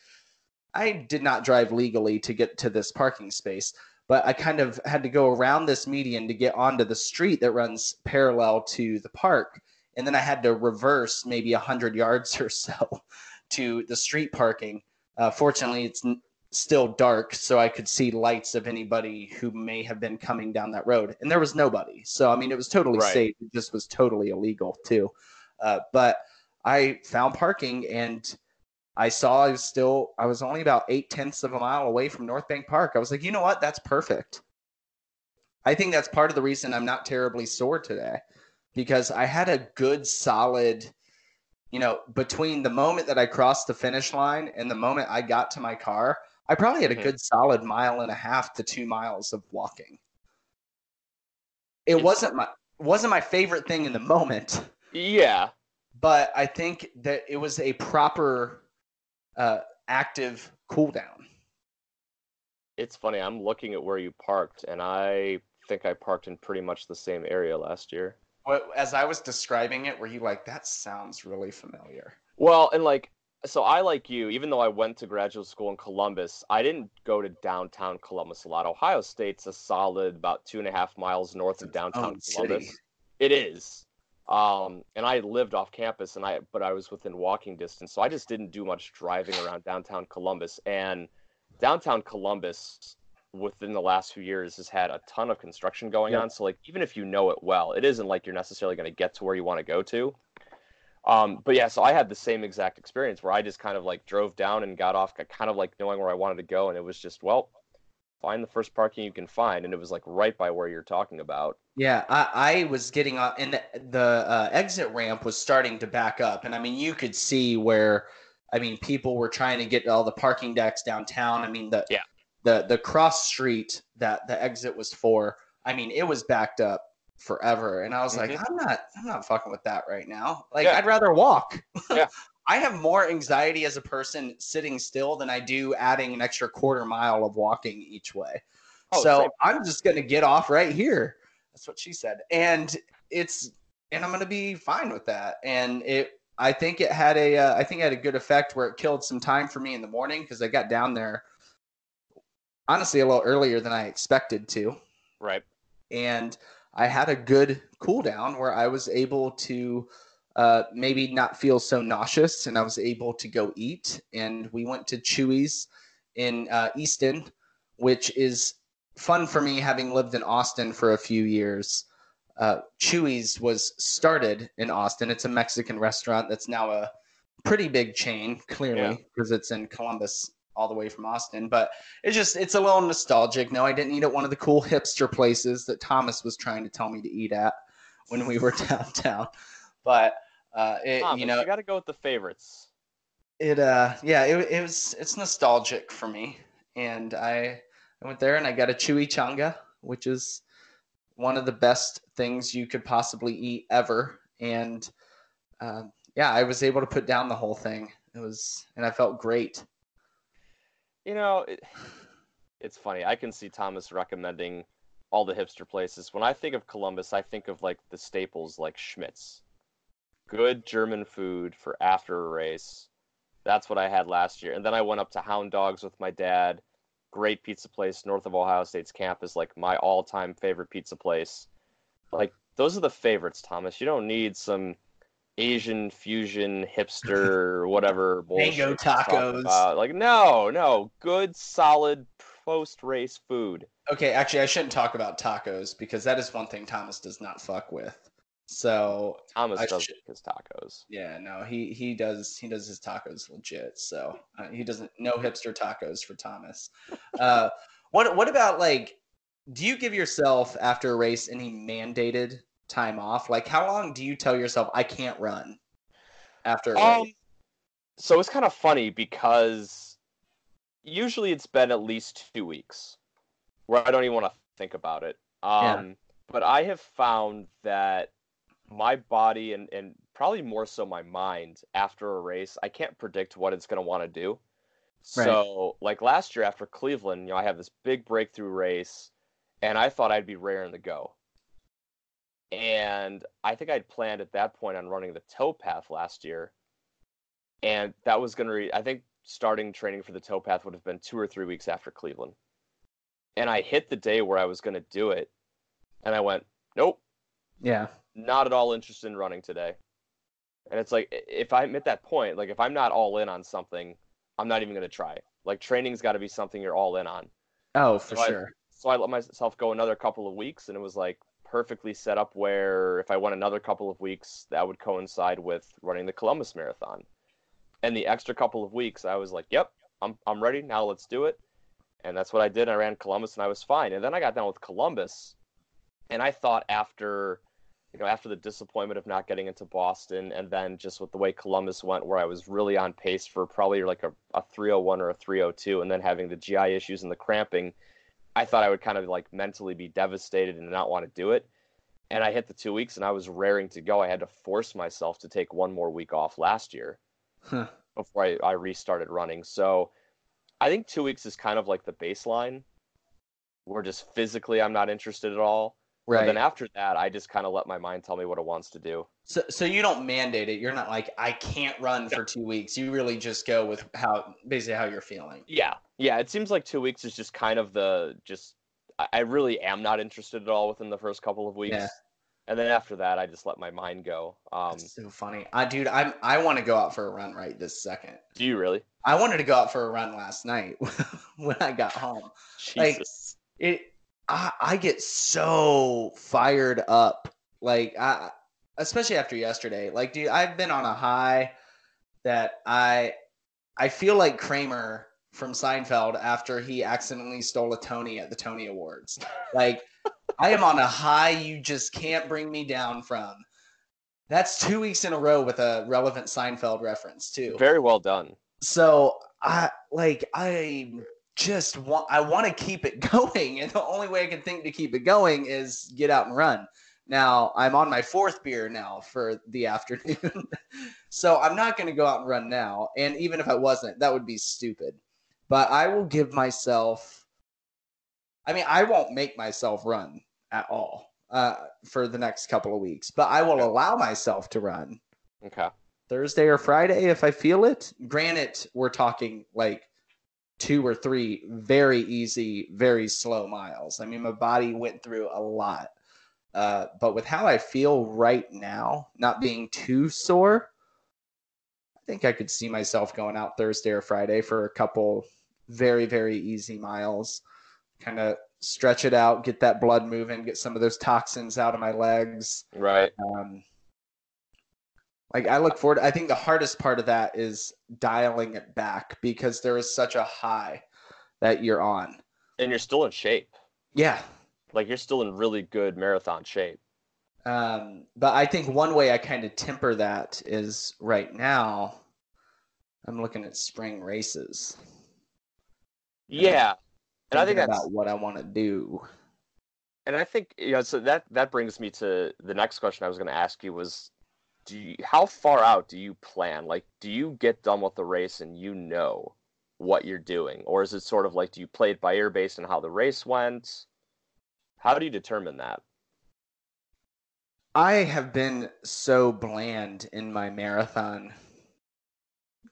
I did not drive legally to get to this parking space, but I kind of had to go around this median to get onto the street that runs parallel to the park. And then I had to reverse maybe a hundred (laughs) yards or so to the street parking. Uh, fortunately, it's still dark, so I could see lights of anybody who may have been coming down that road. And there was nobody. So, I mean, it was totally Right. safe. It just was totally illegal, too. Uh, but I found parking and I saw I was still, I was only about eight tenths of a mile away from North Bank Park. I was like, you know what? That's perfect. I think that's part of the reason I'm not terribly sore today because I had a good, solid, you know, between the moment that I crossed the finish line and the moment I got to my car, I probably had a Mhm. good, solid mile and a half to two miles of walking. It wasn't my wasn't my favorite thing in the moment, Yeah. but I think that it was a proper uh, active cool down. It's funny. I'm looking at where you parked, and I think I parked in pretty much the same area last year. As I was describing it, were you like, that sounds really familiar? Well, and like, so I like you, even though I went to graduate school in Columbus, I didn't go to downtown Columbus a lot. Ohio State's a solid about two and a half miles north of downtown Columbus. city. It is. Um, and I lived off campus, and I but I was within walking distance, so I just didn't do much driving around downtown Columbus. And downtown Columbus, within the last few years, has had a ton of construction going Yep. on. So like, even if you know it well, it isn't like you're necessarily going to get to where you want to go to. Um, but yeah, so I had the same exact experience where I just kind of like drove down and got off, kind of like knowing where I wanted to go, and it was just well, find the first parking you can find, and it was like right by where you're talking about. Yeah, I, I was getting on, and the, the uh, exit ramp was starting to back up, and I mean, you could see where, I mean, people were trying to get all the parking decks downtown. I mean, the Yeah. the the cross street that the exit was for. I mean, it was backed up forever, and I was like, Mhm. I'm not, I'm not fucking with that right now. Like, Yeah. I'd rather walk. Yeah. (laughs) I have more anxiety as a person sitting still than I do adding an extra quarter mile of walking each way. Oh, so same. I'm just gonna get off right here. That's what she said, and it's and I'm gonna be fine with that. And it, I think it had a, uh, I think it had a good effect where it killed some time for me in the morning because I got down there honestly a little earlier than I expected to, Right. and I had a good cool down where I was able to uh, maybe not feel so nauseous, and I was able to go eat. And we went to Chuy's in uh, Easton, which is fun for me, having lived in Austin for a few years. Uh, Chuy's was started in Austin. It's a Mexican restaurant that's now a pretty big chain, clearly, Yeah. because it's in Columbus, all the way from Austin. But it's just it's a little nostalgic. No, I didn't eat at one of the cool hipster places that Thomas was trying to tell me to eat at when we were (laughs) downtown. But uh, it, Thomas, you know, got to go with the favorites. it uh yeah it, it was it's nostalgic for me and i i went there and i got a Chuychanga which is one of the best things you could possibly eat ever and uh, yeah i was able to put down the whole thing it was and i felt great You know, it, it's funny. I can see Thomas recommending all the hipster places. When I think of Columbus, I think of like the staples like Schmidt's. Good German food for after a race. That's what I had last year. And then I went up to Hound Dogs with my dad. Great pizza place north of Ohio State's campus, like my all-time favorite pizza place. Like those are the favorites, Thomas. You don't need some Asian fusion hipster (laughs) whatever bullshit. Mango tacos. Like no, no, good solid post race food. Okay, actually, I shouldn't talk about tacos because that is one thing Thomas does not fuck with. So Thomas I does his tacos. yeah, no, he he does he does his tacos legit. So uh, he doesn't no hipster tacos for Thomas. Uh, (laughs) what what about like? Do you give yourself after a race any mandated time off? Like, how long do you tell yourself I can't run after a Um, so it's kind of funny because usually it's been at least two weeks where I don't even want to think about it. Yeah. Um, But I have found that my body and, and probably more so my mind after a race, I can't predict what it's going to want to do. Right. So, like last year after Cleveland, you know, I have this big breakthrough race, and I thought I'd be raring to go. And I think I'd planned at that point on running the towpath last year, and that was going to. Re- I think starting training for the towpath would have been two or three weeks after Cleveland. And I hit the day where I was going to do it, and I went, nope, Yeah. Not at all interested in running today. And it's like if I'm at that point, like if I'm not all in on something, I'm not even going to try. Like training's got to be something you're all in on. Oh, for So I- sure. So I let myself go another couple of weeks, and it was like perfectly set up where if I went another couple of weeks, that would coincide with running the Columbus Marathon. And the extra couple of weeks, I was like, "Yep, I'm I'm ready now. Let's do it." And that's what I did. I ran Columbus, and I was fine. And then I got done with Columbus, and I thought after, you know, after the disappointment of not getting into Boston, and then just with the way Columbus went, where I was really on pace for probably like a, a 301 or a 302, and then having the GI issues and the cramping, I thought I would kind of like mentally be devastated and not want to do it. And I hit the two weeks, and I was raring to go. I had to force myself to take one more week off last year Huh. before I, I restarted running. So I think two weeks is kind of like the baseline where just physically I'm not interested at all. But Right. then after that, I just kind of let my mind tell me what it wants to do. So, so you don't mandate it. You're not like I can't run for two weeks. You really just go with how basically how you're feeling. Yeah. Yeah. It seems like two weeks is just kind of the just, I really am not interested at all within the first couple of weeks. Yeah. And then after that, I just let my mind go. Um, That's so funny. I dude, I'm I want to go out for a run right this second. do you really? I wanted to go out for a run last night (laughs) when I got home. Like- Jesus. It I, I get so fired up. Like I especially after yesterday. Like dude, I've been on a high that I I feel like Kramer from Seinfeld after he accidentally stole a Tony at the Tony Awards. (laughs) Like I am on a high you just can't bring me down from. That's two weeks in a row with a relevant Seinfeld reference too Very well done. so i like i just want i want to keep it (laughs) going and the only way i can think to keep it going is get out and run now i'm on my fourth beer now for the afternoon (laughs) so i'm not going to go out and run now and even if i wasn't that would be stupid but i will give myself i mean i won't make myself run at all uh, for the next couple of weeks but i will allow myself to run Okay. Thursday or Friday if I feel it. Granted, we're talking like two or three very easy, very slow miles. I mean, my body went through a lot. Uh, but with how I feel right now, not being too sore, I think I could see myself going out Thursday or Friday for a couple very, very easy miles. Kind of stretch it out, get that blood moving, get some of those toxins out of my legs. Right. Um, like I look forward. I think the hardest part of that is dialing it back because there is such a high that you're on. And you're still in shape. Yeah. Like you're still in really good marathon shape. Um, but I think one way I kind of temper that is right now. I'm looking at spring races. Yeah. And I think that's about what I want to do. and I think you know so that that brings me to the next question I was going to ask you was do you, how far out do you plan? Like do you get done with the race and you know what you're doing or is it sort of like do you play it by ear based on how the race went? How do you determine that? I have been so bland in my marathon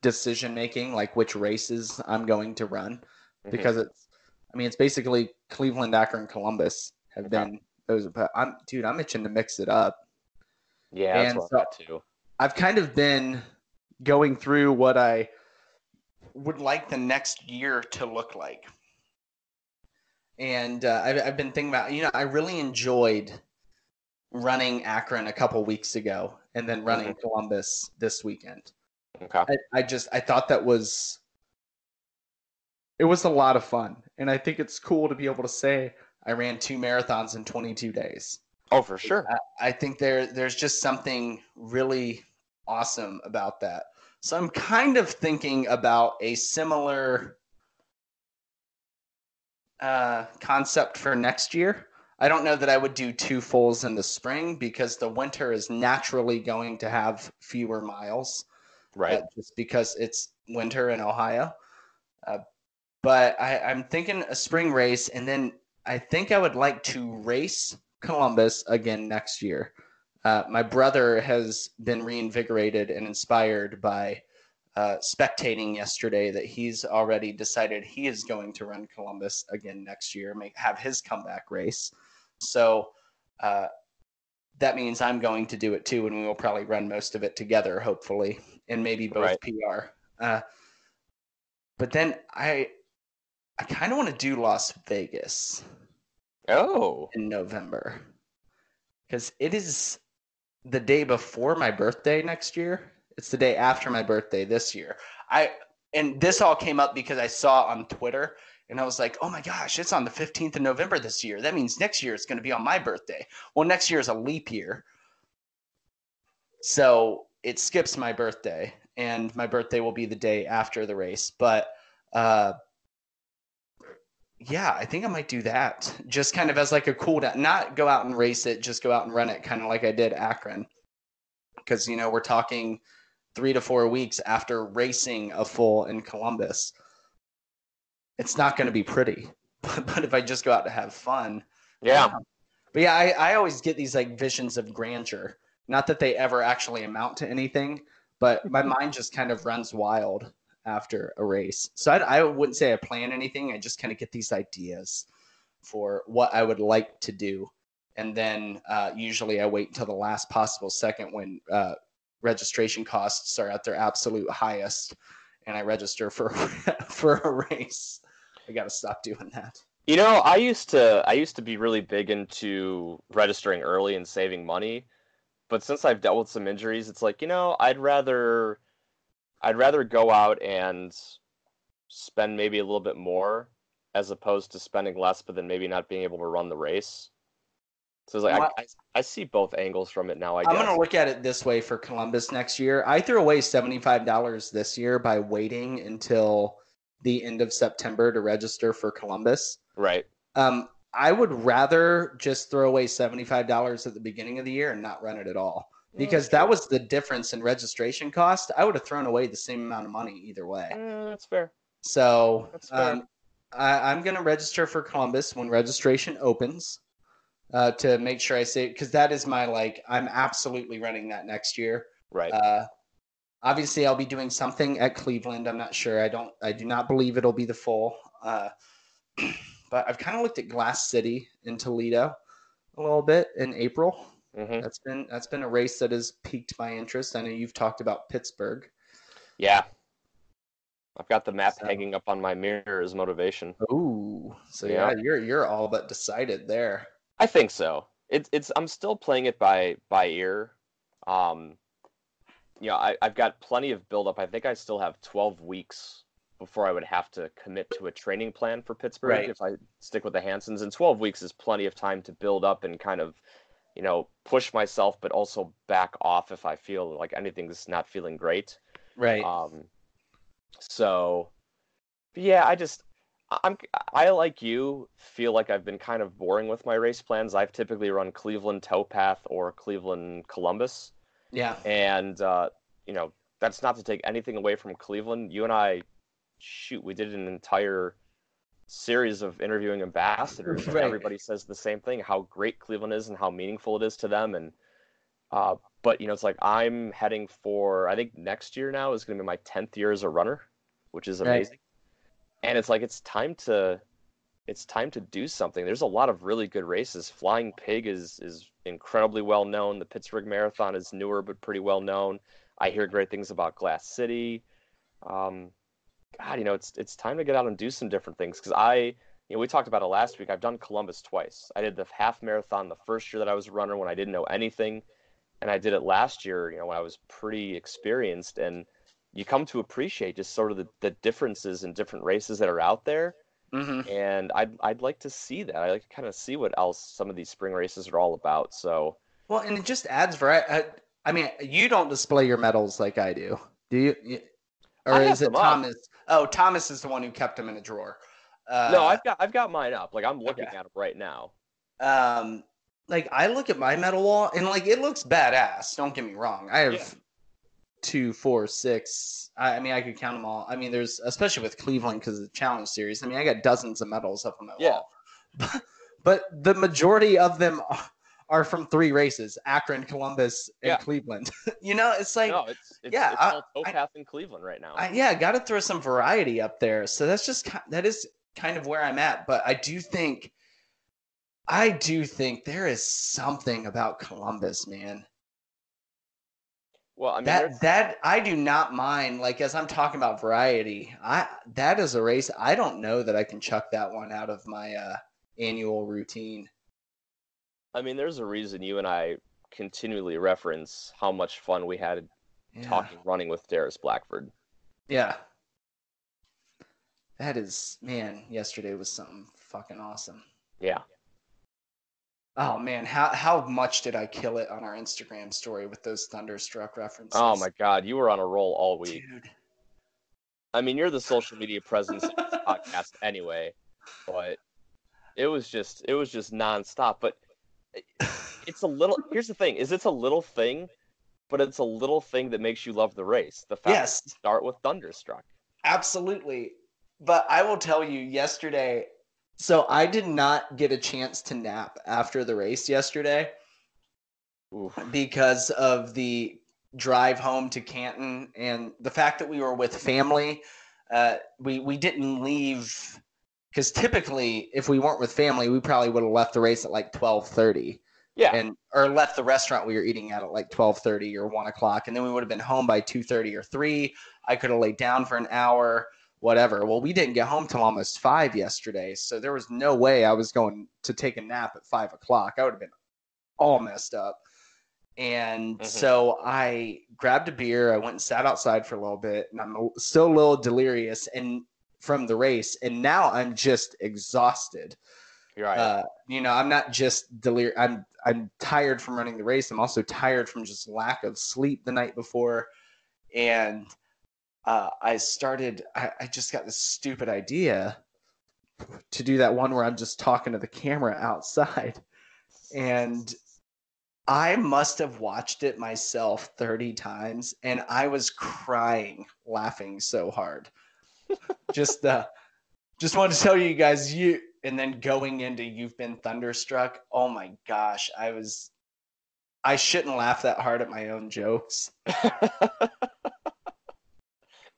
decision making, like which races I'm going to run. Mhm. because it's I mean it's basically Cleveland, Akron, Columbus have Okay. been those but I'm dude, I'm itching to mix it up. Yeah, and so- too. I've kind of been going through what I would like the next year to look like. And uh, I've, I've been thinking about, you know, I really enjoyed running Akron a couple weeks ago and then running Mm-hmm. Columbus this weekend. Okay. I, I just I thought that was it was a lot of fun. And I think it's cool to be able to say I ran two marathons in 22 days. Oh, for sure. I think there there's just something really awesome about that. So I'm kind of thinking about a similar uh, concept for next year. I don't know that I would do two fulls in the spring because the winter is naturally going to have fewer miles, Right. uh, just because it's winter in Ohio. Uh, but I, I'm thinking a spring race, and then I think I would like to race Columbus again next year. Uh, my brother has been reinvigorated and inspired by uh, spectating yesterday that he's already decided he is going to run Columbus again next year, make have his comeback race. So uh, that means I'm going to do it too, and we will probably run most of it together, hopefully, and maybe both Right. PR. Uh, but then I, I kind of want to do Las Vegas Oh. in November because it is the day before my birthday next year. It's the day after my birthday this year. I and this all came up because I saw on Twitter and I was like, "Oh my gosh, it's on the 15th of November this year. That means next year it's going to be on my birthday." Well, next year is a leap year. So, it skips my birthday and my birthday will be the day after the race, but uh yeah, I think I might do that. Just kind of as like a cool down, not go out and race it, just go out and run it, kind of like I did Akron. Because you know we're talking three to four weeks after racing a full in Columbus. It's not going to be pretty, (laughs) but, but if I just go out to have fun, Yeah. Um, but yeah, I, I always get these like visions of grandeur. Not that they ever actually amount to anything, but my mm-hmm. mind just kind of runs wild after a race. So I, I wouldn't say I plan anything. I just kind of get these ideas for what I would like to do. And then uh, usually I wait until the last possible second when uh, registration costs are at their absolute highest and I register for (laughs) for a race. I got to stop doing that. You know, I used to I used to be really big into registering early and saving money, but since I've dealt with some injuries, it's like, you know, I'd rather I'd rather go out and spend maybe a little bit more as opposed to spending less but then maybe not being able to run the race. So it's like I, I, I see both angles from it now, I going to look at it this way for Columbus next year. I threw away $75 this year by waiting until the end of September to register for Columbus. Right. Um, I would rather just throw away $75 at the beginning of the year and not run it at all because that was the difference in registration cost. I would have thrown away the same amount of money either way. Mm, that's fair. So That's fair. um, I, I'm going to register for Columbus when registration opens uh, to make sure I say because that is my like I'm absolutely running that next year. Right. Uh, obviously, I'll be doing something at Cleveland. I'm not sure. I don't. I do not believe it'll be the full. Uh, (clears throat) but I've kind of looked at Glass City in Toledo a little bit in April. Hmm That's been that's been a race that has piqued my interest. I know you've talked about Pittsburgh. Yeah. I've got the map So- hanging up on my mirror as motivation. Ooh, so yeah, Yeah. you're you're all but decided there. I think so. It's it's I'm still playing it by by ear. Um, you know, I, I've got plenty of build up. I think I still have 12 weeks before I would have to commit to a training plan for Pittsburgh Right. if I stick with the Hansons. And 12 weeks is plenty of time to build up and kind of, you know, push myself, but also back off if I feel like anything's not feeling great. Right. Um, so, yeah, I just I'm I like you feel like I've been kind of boring with my race plans. I've typically run Cleveland Towpath or Cleveland Columbus, yeah. and uh, you know that's not to take anything away from Cleveland. You and I, shoot, we did an entire series of interviewing ambassadors, Right. everybody says the same thing: how great Cleveland is and how meaningful it is to them, and uh, but you know, it's like I'm heading for. I think next year now is going to be my tenth year as a runner, which is Right. amazing. And it's like it's time to it's time to do something. There's a lot of really good races. Flying Pig is is incredibly well known. The Pittsburgh Marathon is newer but pretty well known. I hear great things about Glass City. Um, God, you know, it's it's time to get out and do some different things because I, you know, we talked about it last week. I've done Columbus twice. I did the half marathon the first year that I was a runner when I didn't know anything, and I did it last year, you know, when I was pretty experienced. And you come to appreciate just sort of the, the differences in different races that are out there. Mm-hmm. And I'd I'd like to see that. I like to kind of see what else some of these spring races are all about. So Well, and it just adds variety. I, I mean, you don't display your medals like I do, do you? Or is it Thomas? up. Oh, Thomas is the one who kept them in a drawer. Uh, no, I've got I've got mine up. Like I'm looking okay. at them right now. um, like I look at my medal wall and like it looks badass. Don't get me wrong. I have Yeah. two, four, six. I, I mean, I could count them all. I mean, there's especially with Cleveland because of the Challenge Series. I mean, I got dozens of medals up on my Yeah. wall. (laughs) But, but the majority of them are, are from three races: Akron, Columbus, and Yeah. Cleveland. (laughs) you know, it's like. no, it's it's, yeah, it's I- all in Cleveland right now. I, yeah, got to throw some variety up there. So that's just that is kind of where I'm at. But I do think, I do think there is something about Columbus, man. well, I mean, that that I do not mind. Like as I'm talking about variety, I that is a race. I don't know that I can chuck that one out of my uh, annual routine. I mean, there's a reason you and I continually reference how much fun we had Yeah. talking running with Darris Blackford. Yeah. That is man. Yesterday was something fucking awesome. Yeah. Oh man, how how much did I kill it on our Instagram story with those thunderstruck references? Oh my God, you were on a roll all week. dude. I mean, you're the social media presence of this (laughs) podcast anyway, but it was just it was just nonstop. But it's a little. Here's the thing: is it's a little thing, but it's a little thing that makes you love the race. The fact Yes, that you start with thunderstruck. absolutely. But I will tell you, yesterday, so I did not get a chance to nap after the race yesterday Oof. because of the drive home to Canton and the fact that we were with family. Uh, we we didn't leave because typically, if we weren't with family, we probably would have left the race at like twelve thirty. Yeah. and or left the restaurant we were eating at at like 12:30 or 1 o'clock and then we would have been home by 2:30 or 3 I could have laid down for an hour whatever well we didn't get home till almost 5 yesterday so there was no way I was going to take a nap at 5 o'clock I would have been all messed up and Mhm. so I grabbed a beer I went and sat outside for a little bit and I'm still a little delirious and from the race and now I'm just exhausted right. uh, you know, I'm not just delirious. I'm I'm tired from running the race. I'm also tired from just lack of sleep the night before, and uh, I started. I, I just got this stupid idea to do that one where I'm just talking to the camera outside, and I must have watched it myself 30 times, and I was crying, laughing so hard. Just uh, just wanted to tell you guys, you and then going into you've been thunderstruck. Oh my gosh, I was. I shouldn't laugh that hard at my own jokes. (laughs)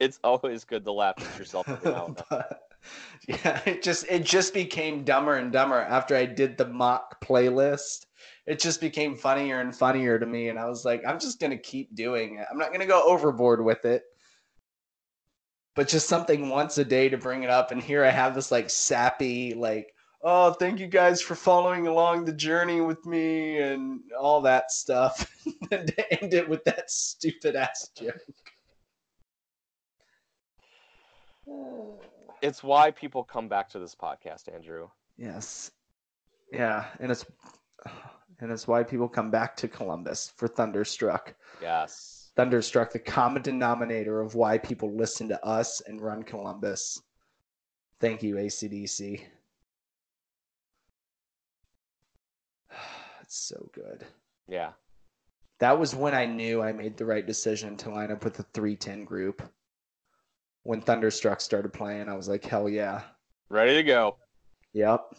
it's always good to laugh at yourself every now and then. but yeah, it just it just became dumber and dumber after I did the mock playlist. It just became funnier and funnier to me, and I was like, I'm just gonna keep doing it. I'm not gonna go overboard with it, but just something once a day to bring it up. And here I have this like sappy like. Oh, thank you guys for following along the journey with me and all that stuff. (laughs) and to end it with that stupid ass joke. (sighs) It's why people come back to this podcast, Andrew. Yes. Yeah, and it's and it's why people come back to Columbus for Thunderstruck. Yes. Thunderstruck, the common denominator of why people listen to us and run Columbus. Thank you, ACDC. It's (sighs) so good. Yeah. That was when I knew I made the right decision to line up with the 310 group. When Thunderstruck started playing, I was like, hell yeah. Ready to go. Yep.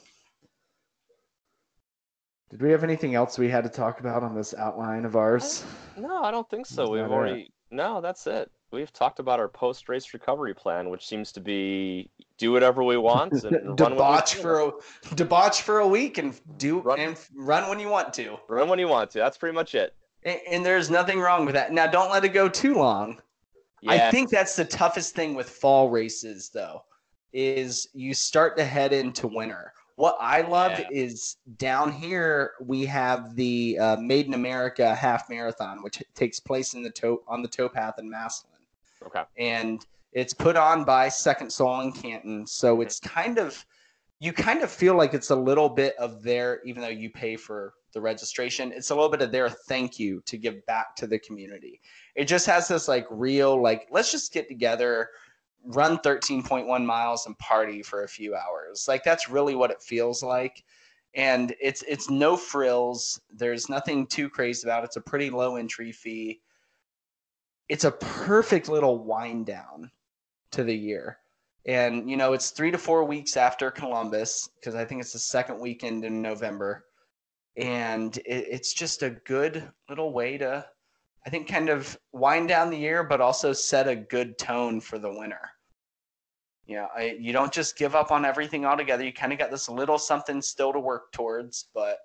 Did we have anything else we had to talk about on this outline of ours? No, I don't think so. Is We've that it? already no, that's it. We've talked about our post race recovery plan, which seems to be do whatever we want and (laughs) run when we debauch for a debauch for a week and do Run- and run when you want to. Run when you want to. That's pretty much it. And, and there's nothing wrong with that. Now, don't let it go too long. Yeah. I think that's the toughest thing with fall races, though, is you start to head into winter. What I love Yeah. is down here we have the uh, Made in America half marathon, which takes place in the toe on the towpath in Massillon, okay. and it's put on by Second Sole in Canton. So it's kind of you kind of feel like it's a little bit of their, even though you pay for the registration, it's a little bit of their thank you to give back to the community it just has this like real like let's just get together run 13.1 miles and party for a few hours. Like that's really what it feels like. And it's it's no frills. There's nothing too crazy about it. It's a pretty low entry fee. It's a perfect little wind down to the year. And you know it's three to four weeks after columbus because i think it's the second weekend in november. And it, it's just a good little way to I think kind of wind down the year, but also set a good tone for the winter. You know, I, you don't just give up on everything altogether. You kind of got this little something still to work towards, but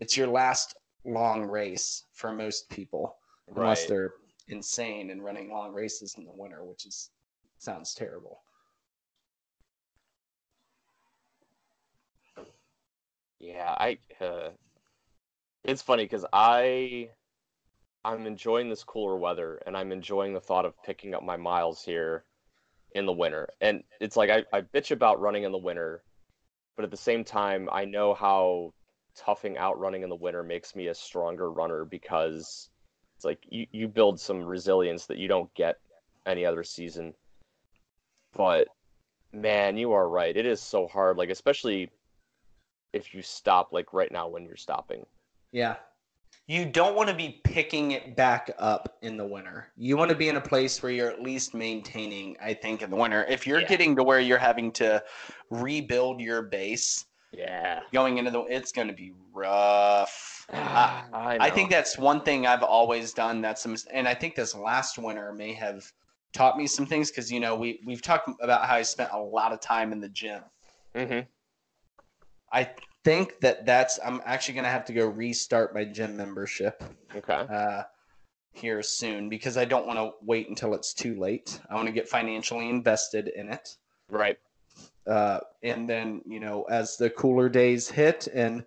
it's your last long race for most people, unless they're insane and running long races in the winter, which is sounds terrible. Yeah, I. Uh, it's funny because I, I'm enjoying this cooler weather, and I'm enjoying the thought of picking up my miles here, in the winter. And it's like I, I bitch about running in the winter, but at the same time, I know how toughing out running in the winter makes me a stronger runner because it's like you, you build some resilience that you don't get any other season. But man, you are right. It is so hard. Like especially if you stop like right now when you're stopping. Yeah. You don't want to be picking it back up in the winter. You want to be in a place where you're at least maintaining, I think, in the winter. If you're Yeah. getting to where you're having to rebuild your base Yeah. going into the, it's going to be rough. (sighs) I, I, I think that's one thing I've always done. That's some, and I think this last winter may have taught me some things because you know we we've talked about how I spent a lot of time in the gym. hmm I think that that's I'm actually going to have to go restart my gym membership. Okay. uh, here soon because I don't want to wait until it's too late. I want to get financially invested in it. Right. Uh, and then, you know, as the cooler days hit and,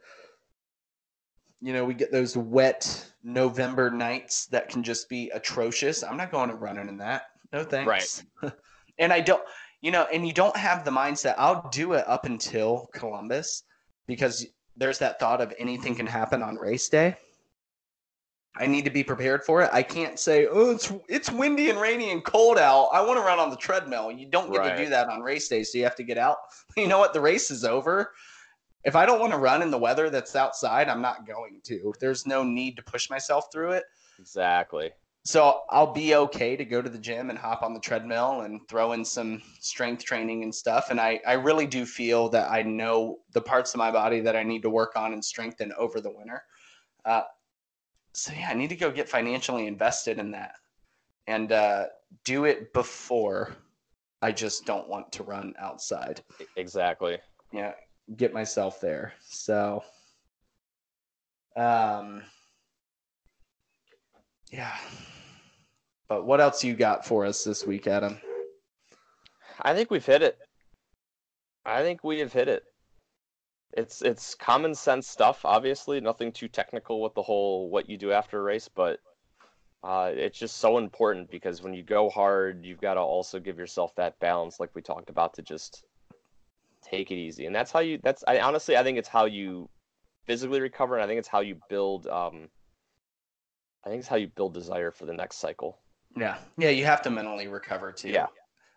you know, we get those wet November nights that can just be atrocious. I'm not going to running in that. No thanks. Right. (laughs) and I don't, you know, and you don't have the mindset. I'll do it up until Columbus because there's that thought of anything can happen on race day. I need to be prepared for it. I can't say, "Oh, it's it's windy and rainy and cold out. I want to run on the treadmill." You don't get Right. to do that on race day, so you have to get out. (laughs) You know what? The race is over. If I don't want to run in the weather that's outside, I'm not going to. There's no need to push myself through it. Exactly. So I'll be okay to go to the gym and hop on the treadmill and throw in some strength training and stuff. And I, I really do feel that I know the parts of my body that I need to work on and strengthen over the winter. Uh, so yeah, I need to go get financially invested in that and uh, do it before I just don't want to run outside. Exactly. Yeah, get myself there. So, um, yeah. But what else you got for us this week, Adam? I think we've hit it. I think we have hit it. It's it's common sense stuff, obviously, nothing too technical with the whole what you do after a race, but uh, it's just so important because when you go hard, you've got to also give yourself that balance, like we talked about, to just take it easy. And that's how you. That's I honestly, I think it's how you physically recover, and I think it's how you build. Um, I think it's how you build desire for the next cycle. Yeah, yeah, you have to mentally recover too. Yeah.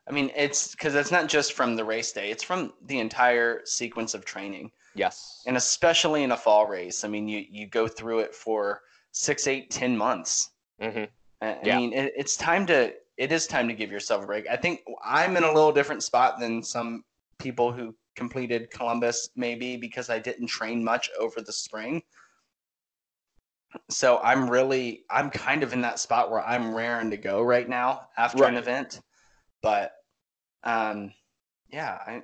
I mean, it's because it's not just from the race day; it's from the entire sequence of training. Yes. and especially in a fall race i mean you you go through it for six eight ten months hmm i, I mean it, it's time to it is time to give yourself a break i think i'm in a little different spot than some people who completed columbus maybe because i didn't train much over the spring so i'm really i'm kind of in that spot where i'm raring to go right now after an event but um yeah i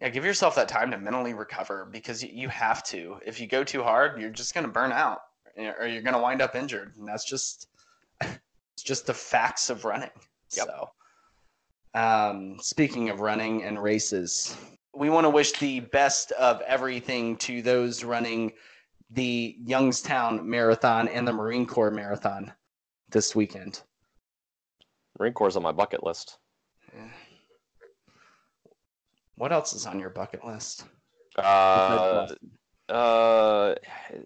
Yeah, give yourself that time to mentally recover because you have to. If you go too hard, you're just going to burn out or you're going to wind up injured, and that's just it's just the facts of running. Yep. So, um, speaking of running and races, we want to wish the best of everything to those running the Youngstown Marathon and the Marine Corps Marathon this weekend. Marine Corps is on my bucket list. Yeah. What else is on your bucket list? Uh, uh,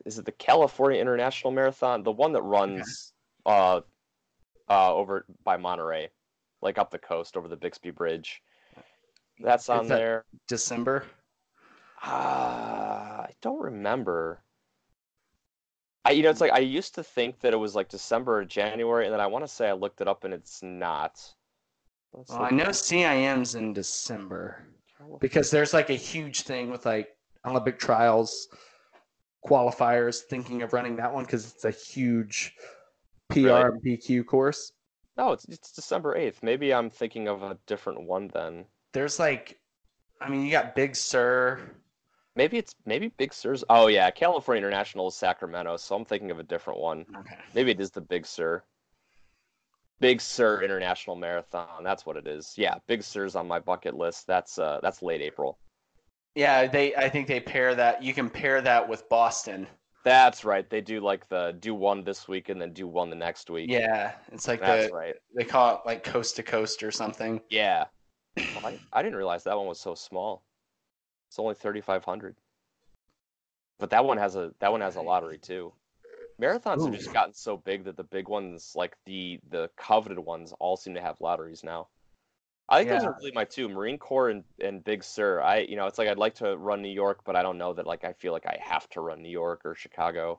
is it the California International Marathon? The one that runs uh, uh, over by Monterey, like up the coast over the Bixby Bridge. That's on that- there. December. Uh, I don't remember. I, you know, it's like I used to think that it was like December or January, and then I want to say I looked it up and it's not. Let's Well, I know CIM's in December because there's like a huge thing with like Olympic trials qualifiers thinking of running that one because it's a huge PR Really? and BQ course. No, it's it's December eighth. Maybe I'm thinking of a different one then. There's like, I mean, you got Big Sur. Maybe it's maybe Big Sur's. Oh yeah, California International is Sacramento, so I'm thinking of a different one. Okay. Maybe it is the Big Sur. Big Sur International Marathon. That's what it is. Yeah, Big Sur's on my bucket list. That's uh that's late April. Yeah, they. I think they pair that. You can pair that with Boston. That's right. They do like the do one this week and then do one the next week. Yeah, it's like that's the right. they call it like coast to coast or something. Yeah. (coughs) Well, I, I didn't realize that one was so small. It's only 3500. But that one has a that one has a lottery too. Marathons have just gotten so big that the big ones like the the coveted ones all seem to have lotteries now. I think those are really my two, Marine Corps and, and Big Sur. I you know, it's like I'd like to run New York, but I don't know that like I feel like I have to run New York or Chicago.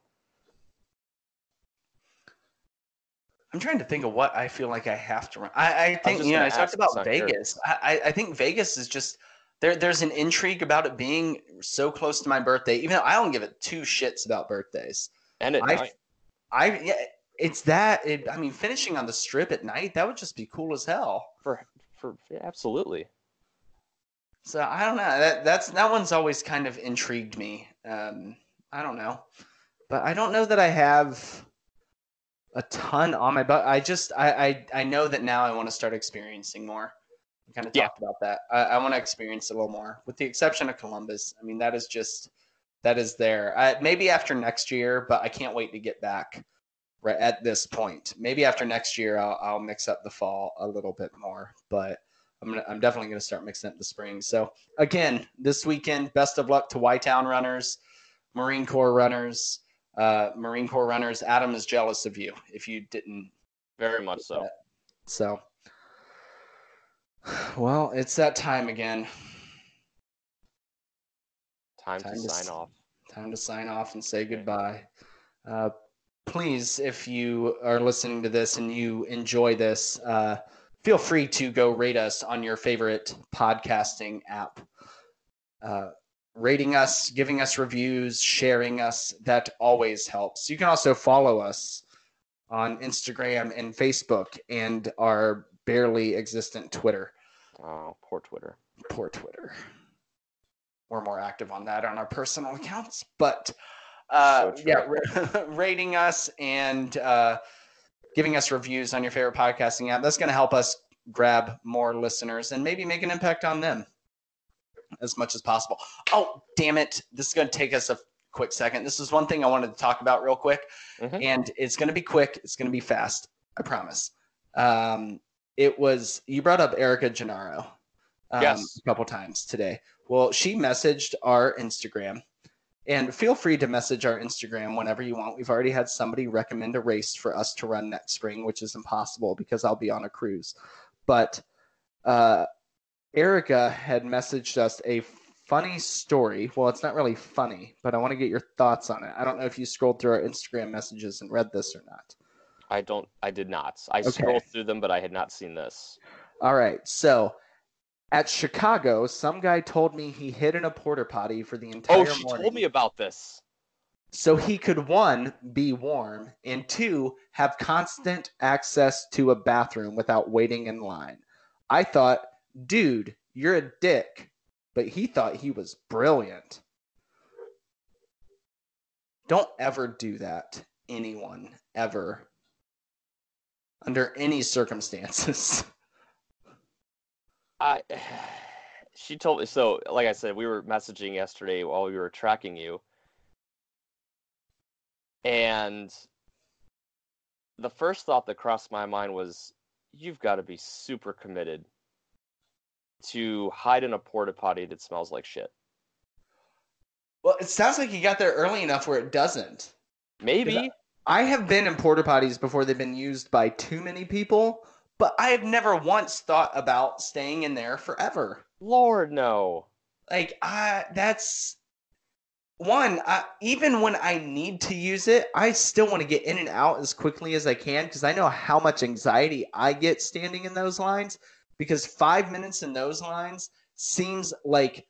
I'm trying to think of what I feel like I have to run. I, I think just you know I talked about 'cause I'm curious. Vegas. I, I I think Vegas is just there. There's an intrigue about it being so close to my birthday, even though I don't give it two shits about birthdays. And at I- night. I yeah, it's that. It, I mean, finishing on the strip at night that would just be cool as hell. for for yeah, absolutely. So I don't know. That that's that one's always kind of intrigued me. Um, I don't know, but I don't know that I have a ton on my butt. I just I, I I know that now I want to start experiencing more. We kind of Yeah. talked about that. I, I want to experience a little more, with the exception of Columbus. I mean, that is just that is there. I, maybe after next year, but I can't wait to get back. Right at this point, maybe after next year, I'll, I'll mix up the fall a little bit more. But I'm gonna, I'm definitely gonna start mixing up the spring. So again, this weekend, best of luck to Y Town runners, Marine Corps runners, uh, Marine Corps runners. Adam is jealous of you if you didn't. Very much so. So, well, it's that time again. Time, Time to to sign s- off. Time to sign off and say goodbye. Uh, please, if you are listening to this and you enjoy this, uh, feel free to go rate us on your favorite podcasting app. Uh, rating us, giving us reviews, sharing us, that always helps. You can also follow us on Instagram and Facebook and our barely existent Twitter. Oh, poor Twitter. Poor Twitter. We're more active on that on our personal accounts, but uh, So yeah, ra- (laughs) rating us and uh, giving us reviews on your favorite podcasting app. That's going to help us grab more listeners and maybe make an impact on them as much as possible. Oh, damn it! This is going to take us a quick second. This is one thing I wanted to talk about real quick, Mhm. and it's going to be quick. It's going to be fast. I promise. Um, it was you brought up Erica Gennaro um, Yes. a couple times today. Well, she messaged our Instagram, and feel free to message our Instagram whenever you want. We've already had somebody recommend a race for us to run next spring, which is impossible because I'll be on a cruise. But uh, Erica had messaged us a funny story. Well, it's not really funny, but I want to get your thoughts on it. I don't know if you scrolled through our Instagram messages and read this or not. I don't. I did not. I Okay. scrolled through them, but I had not seen this. All right. So at Chicago, some guy told me he hid in a porta potty for the oh, entire Oh, she morning. told me about this. so he could one be warm and two have constant access to a bathroom without waiting in line. I thought, dude, you're a dick. but he thought he was brilliant. Don't ever do that, anyone, ever, under any circumstances. (laughs) I (sighs) she told me so like I said, we were messaging yesterday while we were tracking you. And the first thought that crossed my mind was you've got to be super committed to hide in a porta potty that smells like shit. Well, it sounds like you got there early enough where it doesn't. Maybe. I have been in porta potties before they've been used by too many people, but I have never once thought about staying in there forever. Lord no. Like I that's one, I, even when I need to use it, I still want to get in and out as quickly as I can because I know how much anxiety I get standing in those lines. Because five minutes in those lines seems like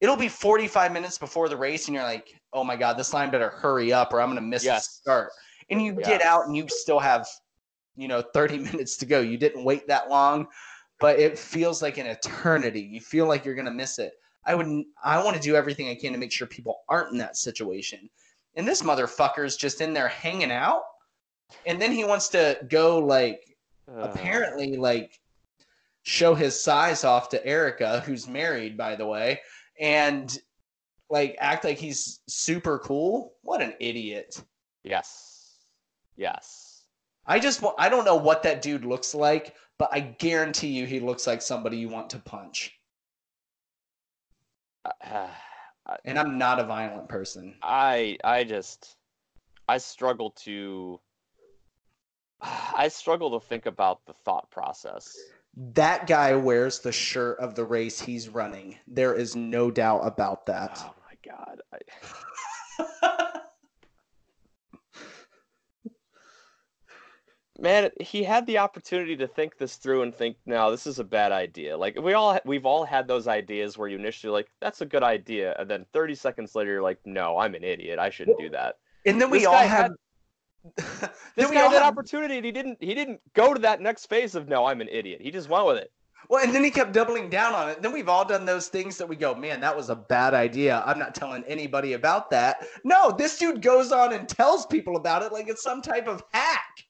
it'll be 45 minutes before the race, and you're like, oh my God, this line better hurry up or I'm going to miss Yes. the start. And you Yeah. get out and you still have, you know, 30 (laughs) minutes to go. You didn't wait that long, but it feels like an eternity. You feel like you're going to miss it. I would I want to do everything I can to make sure people aren't in that situation. And this motherfucker's just in there hanging out. And then he wants to go like Uh, apparently like show his size off to Erica, who's married by the way, and like act like he's super cool. What an idiot. Yes. Yes. I just I don't know what that dude looks like, but I guarantee you he looks like somebody you want to punch. Uh, And I'm not a violent person. I I just I struggle to (sighs) I struggle to think about the thought process. That guy wears the shirt of the race he's running. There is no doubt about that. Oh my god. I, (laughs) (laughs) man, he had the opportunity to think this through and think, "No, this is a bad idea." Like we all we've all had those ideas where you initially like, "That's a good idea," and then 30 seconds later you're like, "No, I'm an idiot. I shouldn't do that." and then we This all have (laughs) This then we guy had that have- opportunity and he didn't he didn't go to that next phase of no, I'm an idiot. He just went with it. Well, and then he kept doubling down on it. Then we've all done those things that we go, man, that was a bad idea. I'm not telling anybody about that. No, this dude goes on and tells people about it like it's some type of hack.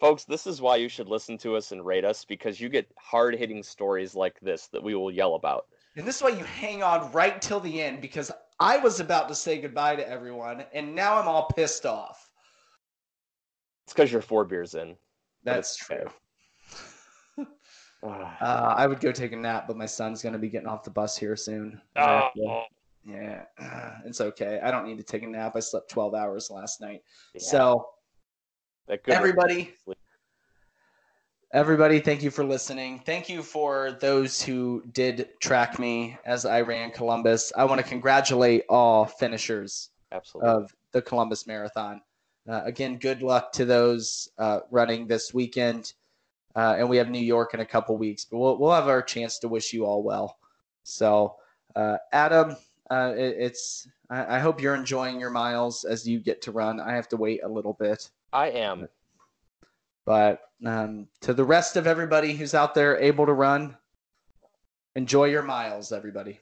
Folks, this is why you should listen to us and rate us because you get hard hitting stories like this that we will yell about. And this is why you hang on right till the end because I was about to say goodbye to everyone, and now I'm all pissed off. It's because you're four beers in. That's it's okay. true. (laughs) Ah. Uh, I would go take a nap, but my son's going to be getting off the bus here soon. Oh, Yeah, (sighs) it's okay. I don't need to take a nap. I slept 12 hours last night. yeah, So, that good everybody, everybody, thank you for listening. Thank you for those who did track me as I ran Columbus. I want to congratulate all finishers absolutely. of the Columbus Marathon. Uh, again, good luck to those uh, running this weekend. Uh, and we have New York in a couple weeks, but we'll, we'll have our chance to wish you all well. So, uh, Adam, uh, it, it's I, I hope you're enjoying your miles as you get to run. I have to wait a little bit, I am. but um, to the rest of everybody who's out there able to run, enjoy your miles, everybody.